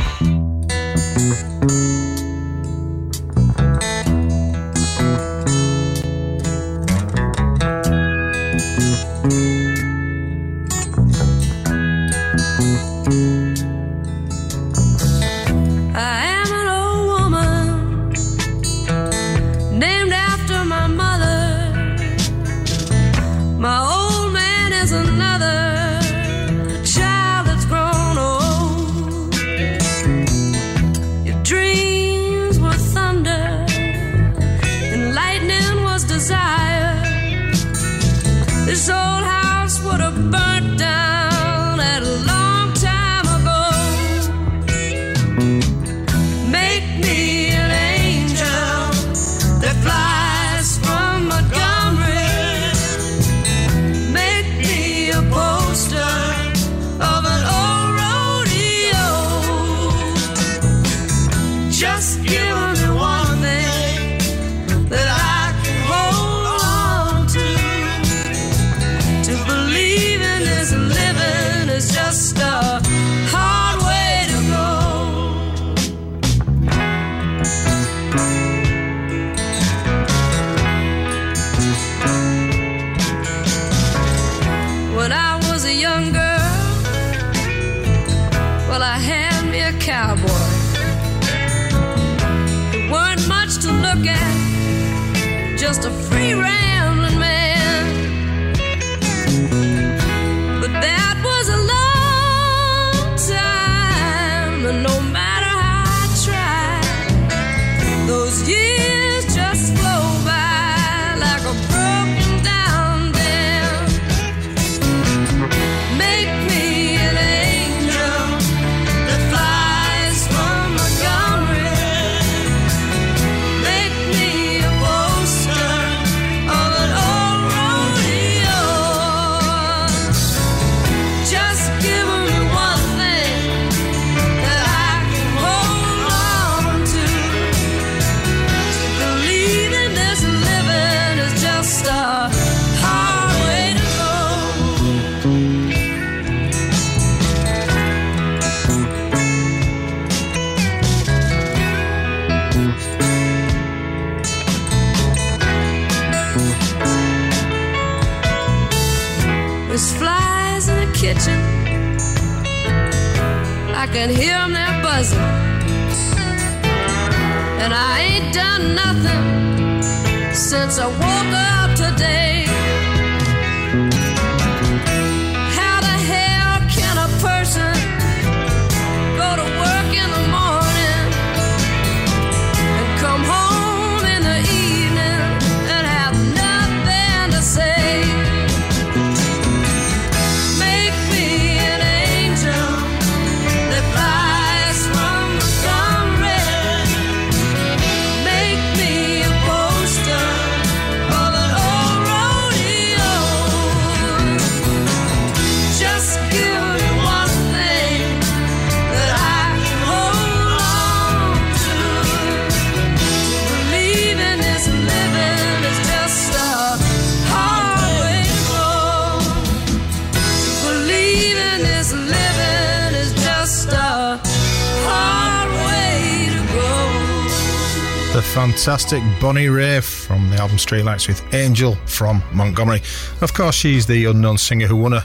Fantastic Bonnie Raitt from the album Streetlights with Angel from Montgomery. Of course, she's the unknown singer who won a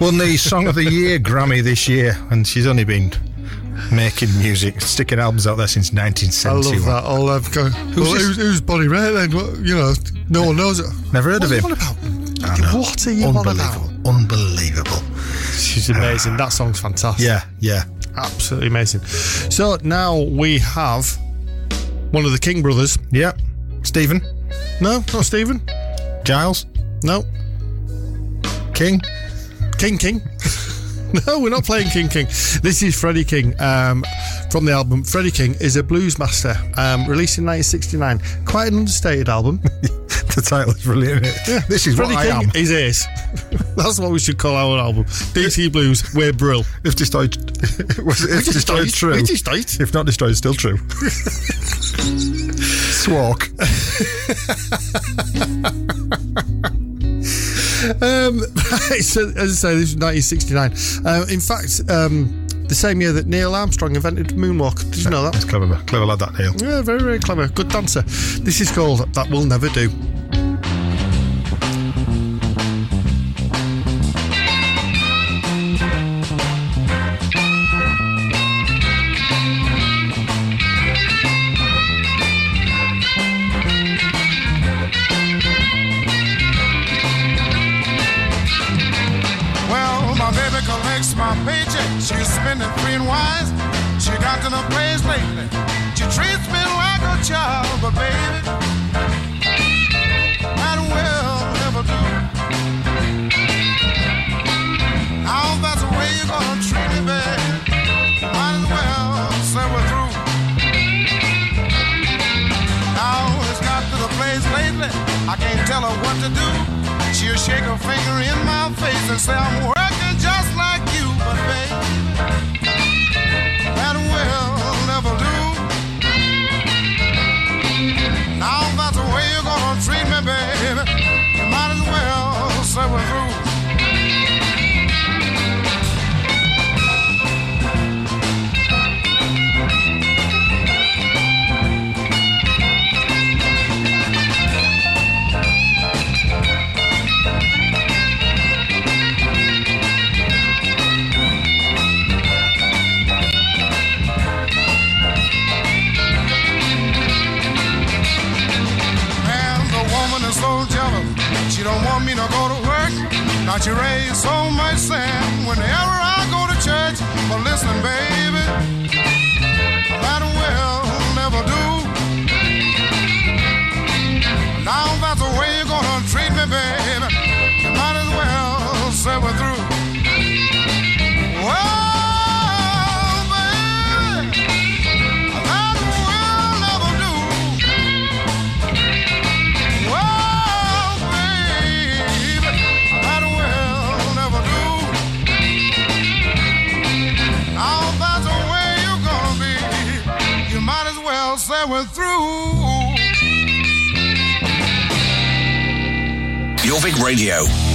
won the Song of the <laughs> Year Grammy this year, and she's only been making music, sticking albums out there since 1971. I love that. All I've got. Who's well, who's, who's Bonnie Raitt then? You know, no one knows it. Never heard what of him. about? What are you on Unbelievable. about? Unbelievable. She's uh, amazing. That song's fantastic. Yeah, yeah. Absolutely amazing. So now we have one of the King brothers. Yeah. Stephen, No, not Stephen. Giles, No, King. King King. <laughs> no, we're not playing King King. This is Freddie King um, from the album. Freddie King is a blues master, um, released in 1969. Quite an understated album. <laughs> The title is brilliant. Yeah, This is Freddie what I King am. is Ace. <laughs> That's what we should call our album. DT Blues, we're Brill. If destroyed, <laughs> was it, if destroyed, true. Destroyed. If not destroyed, still true. <laughs> Swalk. Um, so, as I say, this is 1969. Uh, in fact, um, the same year that Neil Armstrong invented moonwalk. Did you know that? That's clever, clever lad, that Neil. Yeah, very, very clever. Good dancer. This is called That Will Never Do. Say I'm Radio.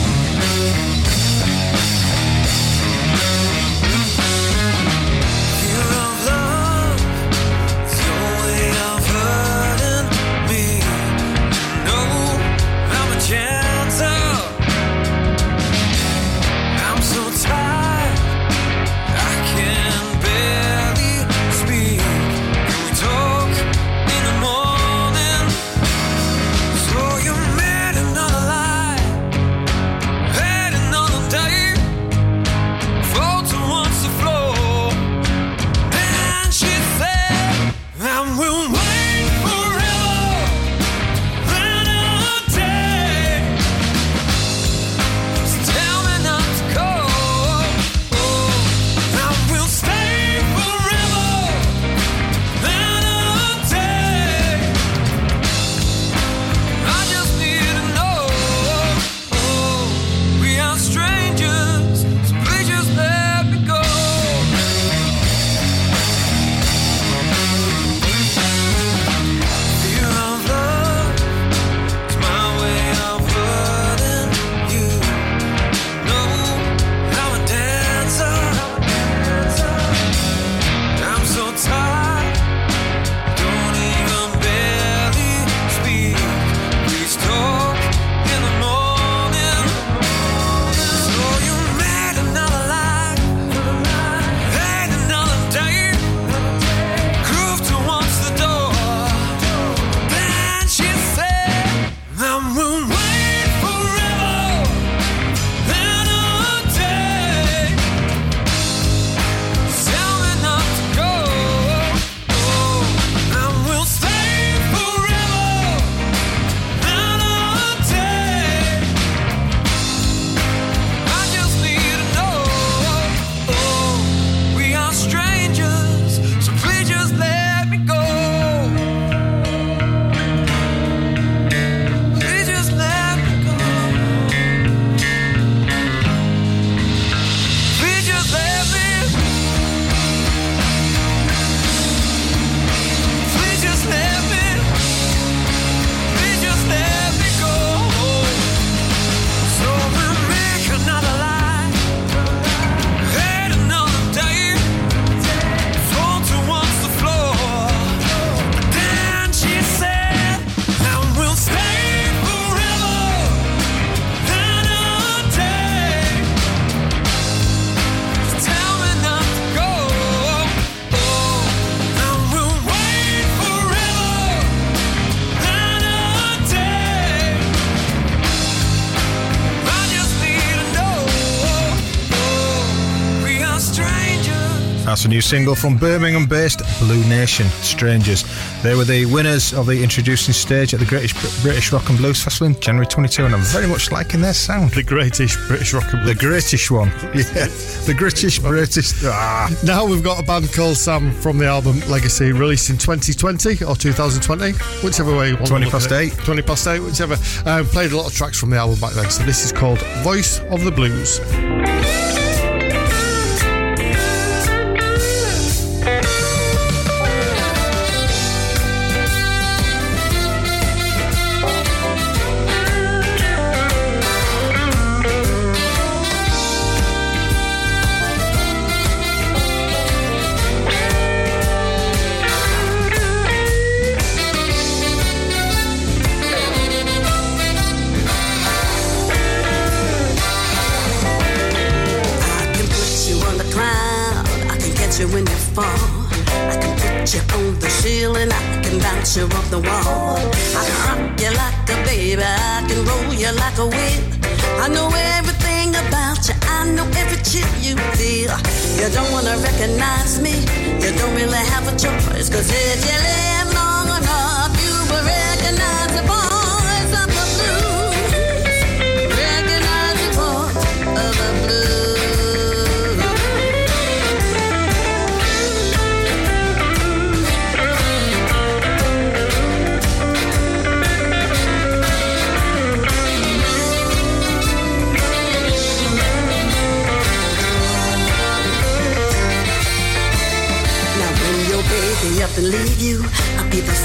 a new single from Birmingham based Blue Nation Strangers. They were the winners of the introducing stage at the British, British Rock and Blues Festival in January 22, and I'm very much liking their sound. The greatest British Rock and Blues. The British one. <laughs> Yeah. The British British. Ah. Now we've got a band called Sam from the album Legacy, released in 2020 or 2020, whichever way you want 20 past 8. 20 past 8, whichever. Um, played a lot of tracks from the album back then, so this is called Voice of the Blues.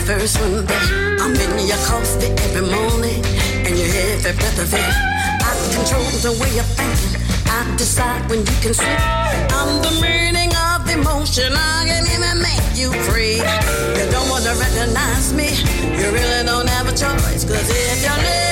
First one there. I'm in your coffee every morning, and you every breath of air. I control the way you're thinking. I decide when you can sleep. I'm the meaning of emotion. I can even make you free. You don't want to recognize me. You really don't have a choice. Cause if you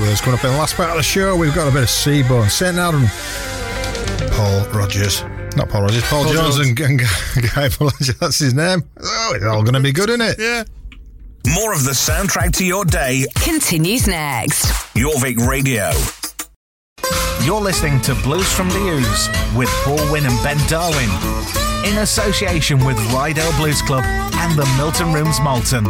Stay with us. Coming up in the last part of the show, we've got a bit of C Bone. St. Adam, Paul Rodgers. Not Paul Rodgers, Paul, Paul Jones, Jones. and, and <laughs> Guy Bélanger. That's his name. Oh, it's all going to be good, isn't it? Yeah. More of the soundtrack to your day. Continues next. Jorvik Radio. You're listening to Blues from the Ouse with Paul Winn and Ben Darwin in association with Ryedale Blues Club and the Milton Rooms Malton.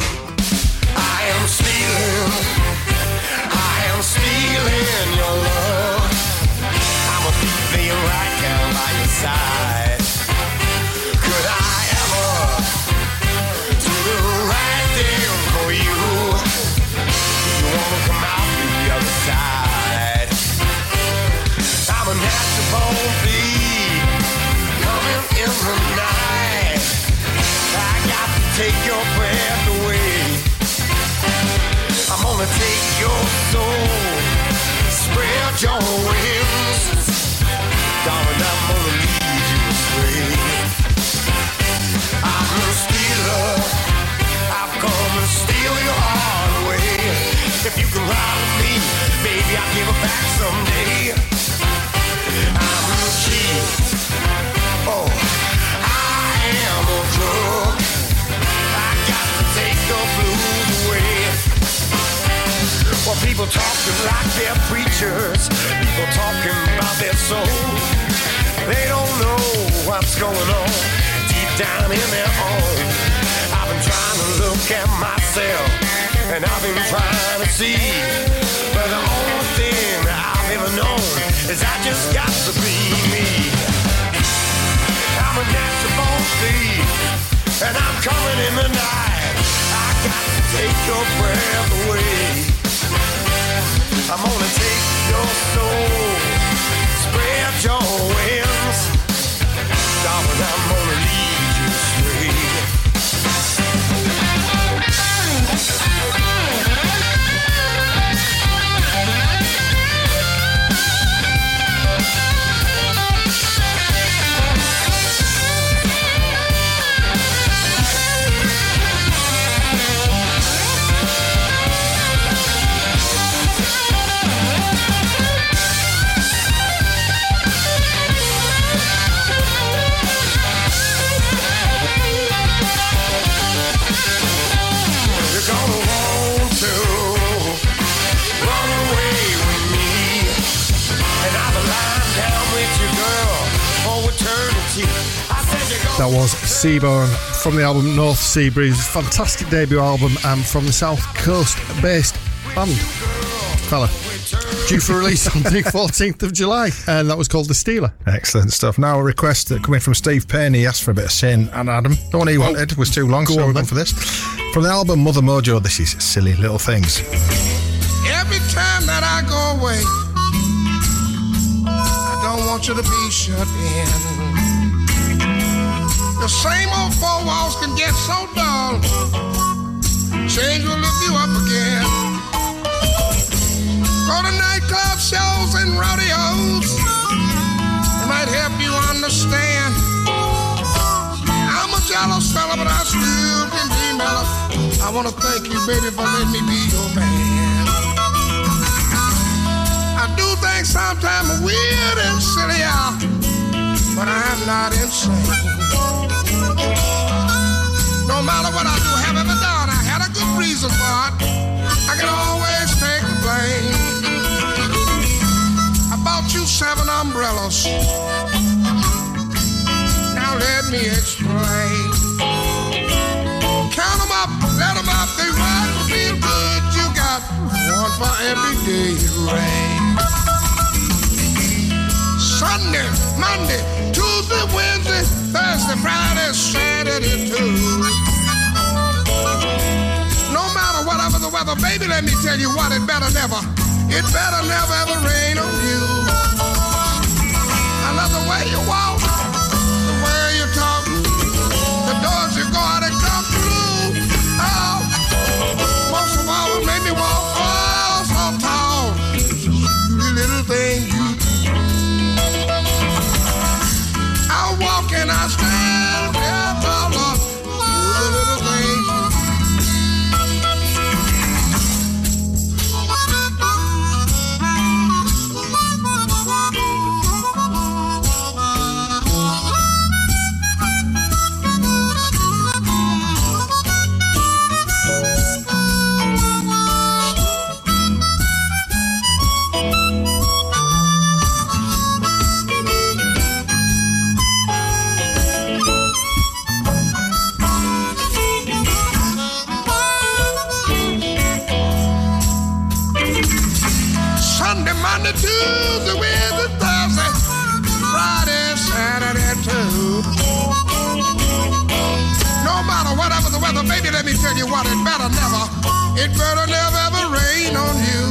Take your soul, spread your wings. Darling, I'm gonna lead you astray. I'm a stealer. I've come to steal your heart away. If you can with me, baby, I'll give it back someday. I'm a cheat. Oh, people talking like they're preachers. People talking about their soul. They don't know what's going on deep down in their own. I've been trying to look at myself, and I've been trying to see. But the only thing I've ever known is I just got to be me. I'm a natural thief, and I'm coming in the night. I got to take your breath away. I'm gonna take your soul, spread your wings. Darling, C Bone from the album North Sea Breeze. Fantastic debut album and from the South Coast based band. Fella. Due for release on the <laughs> 14th of July, and that was called The Stealer. Excellent stuff. Now a request that coming from Steve Payne. He asked for a bit of Satan and Adam. The one he oh. wanted was too long, Go so on we're going for this. From the album Mother Mojo, this is Silly Little Things. Every time that I go away, I don't want you to be shut in. The same old four walls can get so dull. Change will lift you up again. Go to nightclub shows and rodeos. It might help you understand. I'm a jealous fella, but I still can be mellow. I wanna thank you, baby, for letting me be your man. I do things sometimes weird and silly, but I'm not insane. No matter what I do, have ever done, I had a good reason for it. I can always take the blame. I bought you seven umbrellas. Now let me explain. Count 'em up, let 'em up, they run real good. You got one for every day it rains. Sunday, Monday, Tuesday, Wednesday, Thursday, Friday, Saturday too. No matter whatever the weather, baby, let me tell you what, it better never, it better never ever rain on you. I love the way you walk, baby, let me tell you what, it better never, it better never ever rain on you.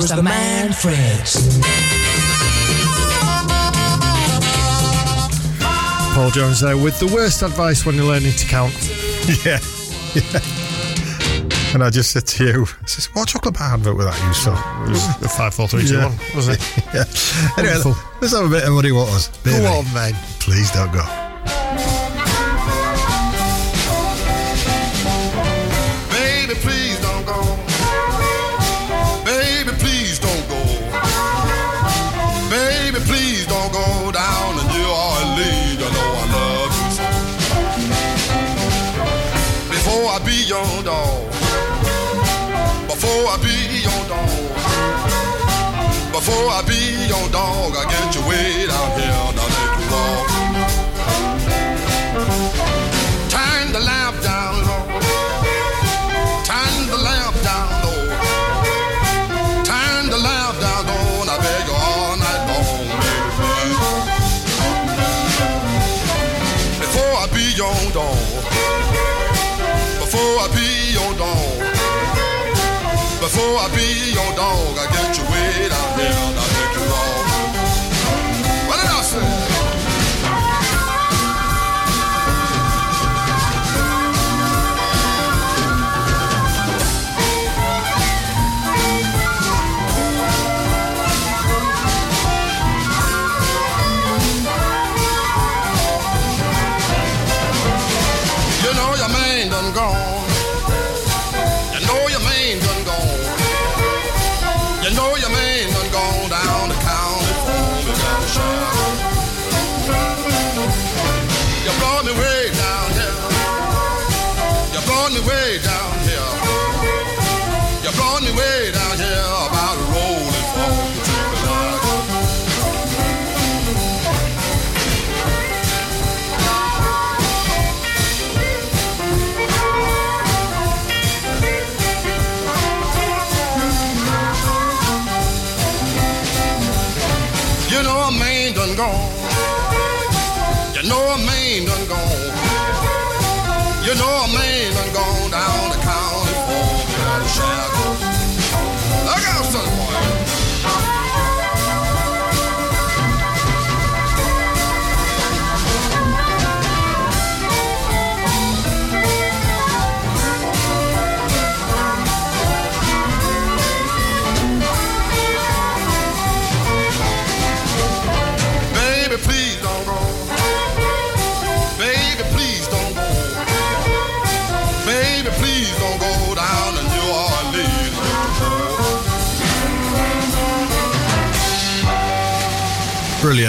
Was the Manfreds. Paul Jones there with the worst advice when you're learning to count. <laughs> Yeah. yeah. And I just said to you, I says, what chocolate bar advert was that used for? It was the five, four, three, two, Yeah. one, was it? <laughs> yeah. Anyway, Wonderful. let's have a bit of Muddy Waters. Baby, Go on, then. Please don't go. Dog. Before I be your dog, I get you way down here. Before I be your dog, I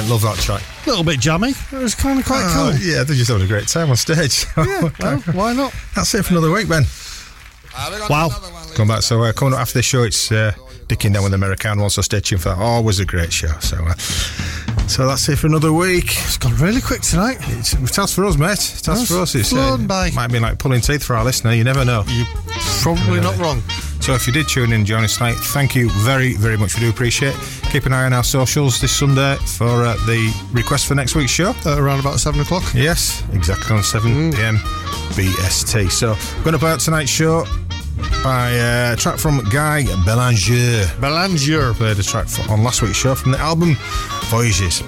Brilliant. Love that track. A little bit jammy. It was kind of quite Oh, cool. yeah, they're just having a great time on stage. <laughs> Yeah, well, why not? That's it for another week, Ben. Wow. Come back. So uh, coming up after the show, it's uh, Dicking Down with the American one. So stay tuned for that. Always a great show. So, uh, so that's it for another week. It's gone really quick tonight. It's, it has for us, mate. Has for us. It's uh, flown by. might be like pulling teeth for our listener. You never know. You're probably not wrong. So if you did tune in and join us tonight, thank you very, very much. We do appreciate. it. Keep an eye on our socials this Sunday for uh, the request for next week's show. At around about seven o'clock. Yes, exactly on 7 pm BST. So, going to play out tonight's show by uh, a track from Guy Bélanger. Bélanger. Played a track from, on last week's show from the album Voyages.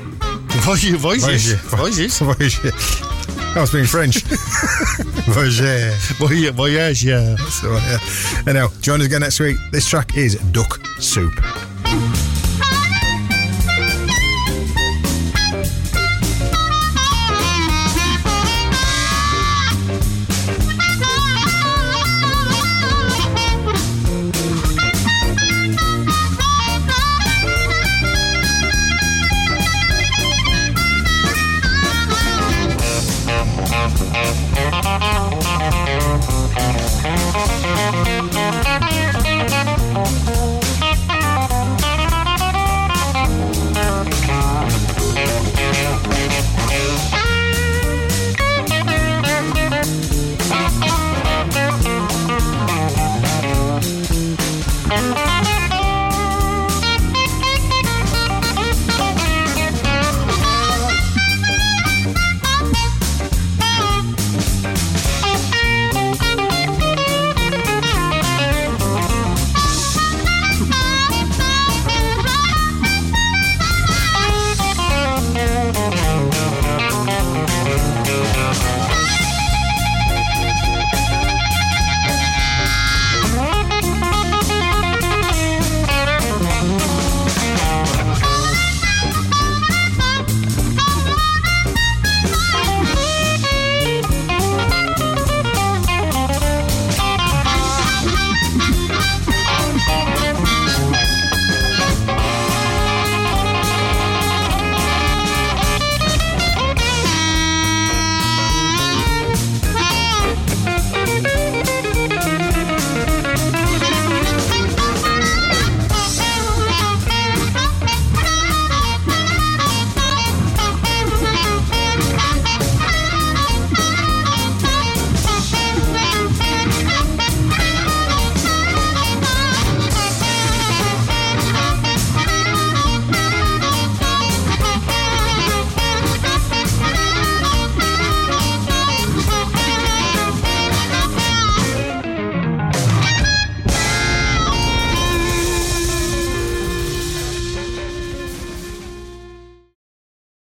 Voices. Voices. Voyages. Voyages. I was being French. <laughs> Voyages. Voy- Voyage, yeah. So, yeah. Anyhow, join us again next week. This track is Duck Soup.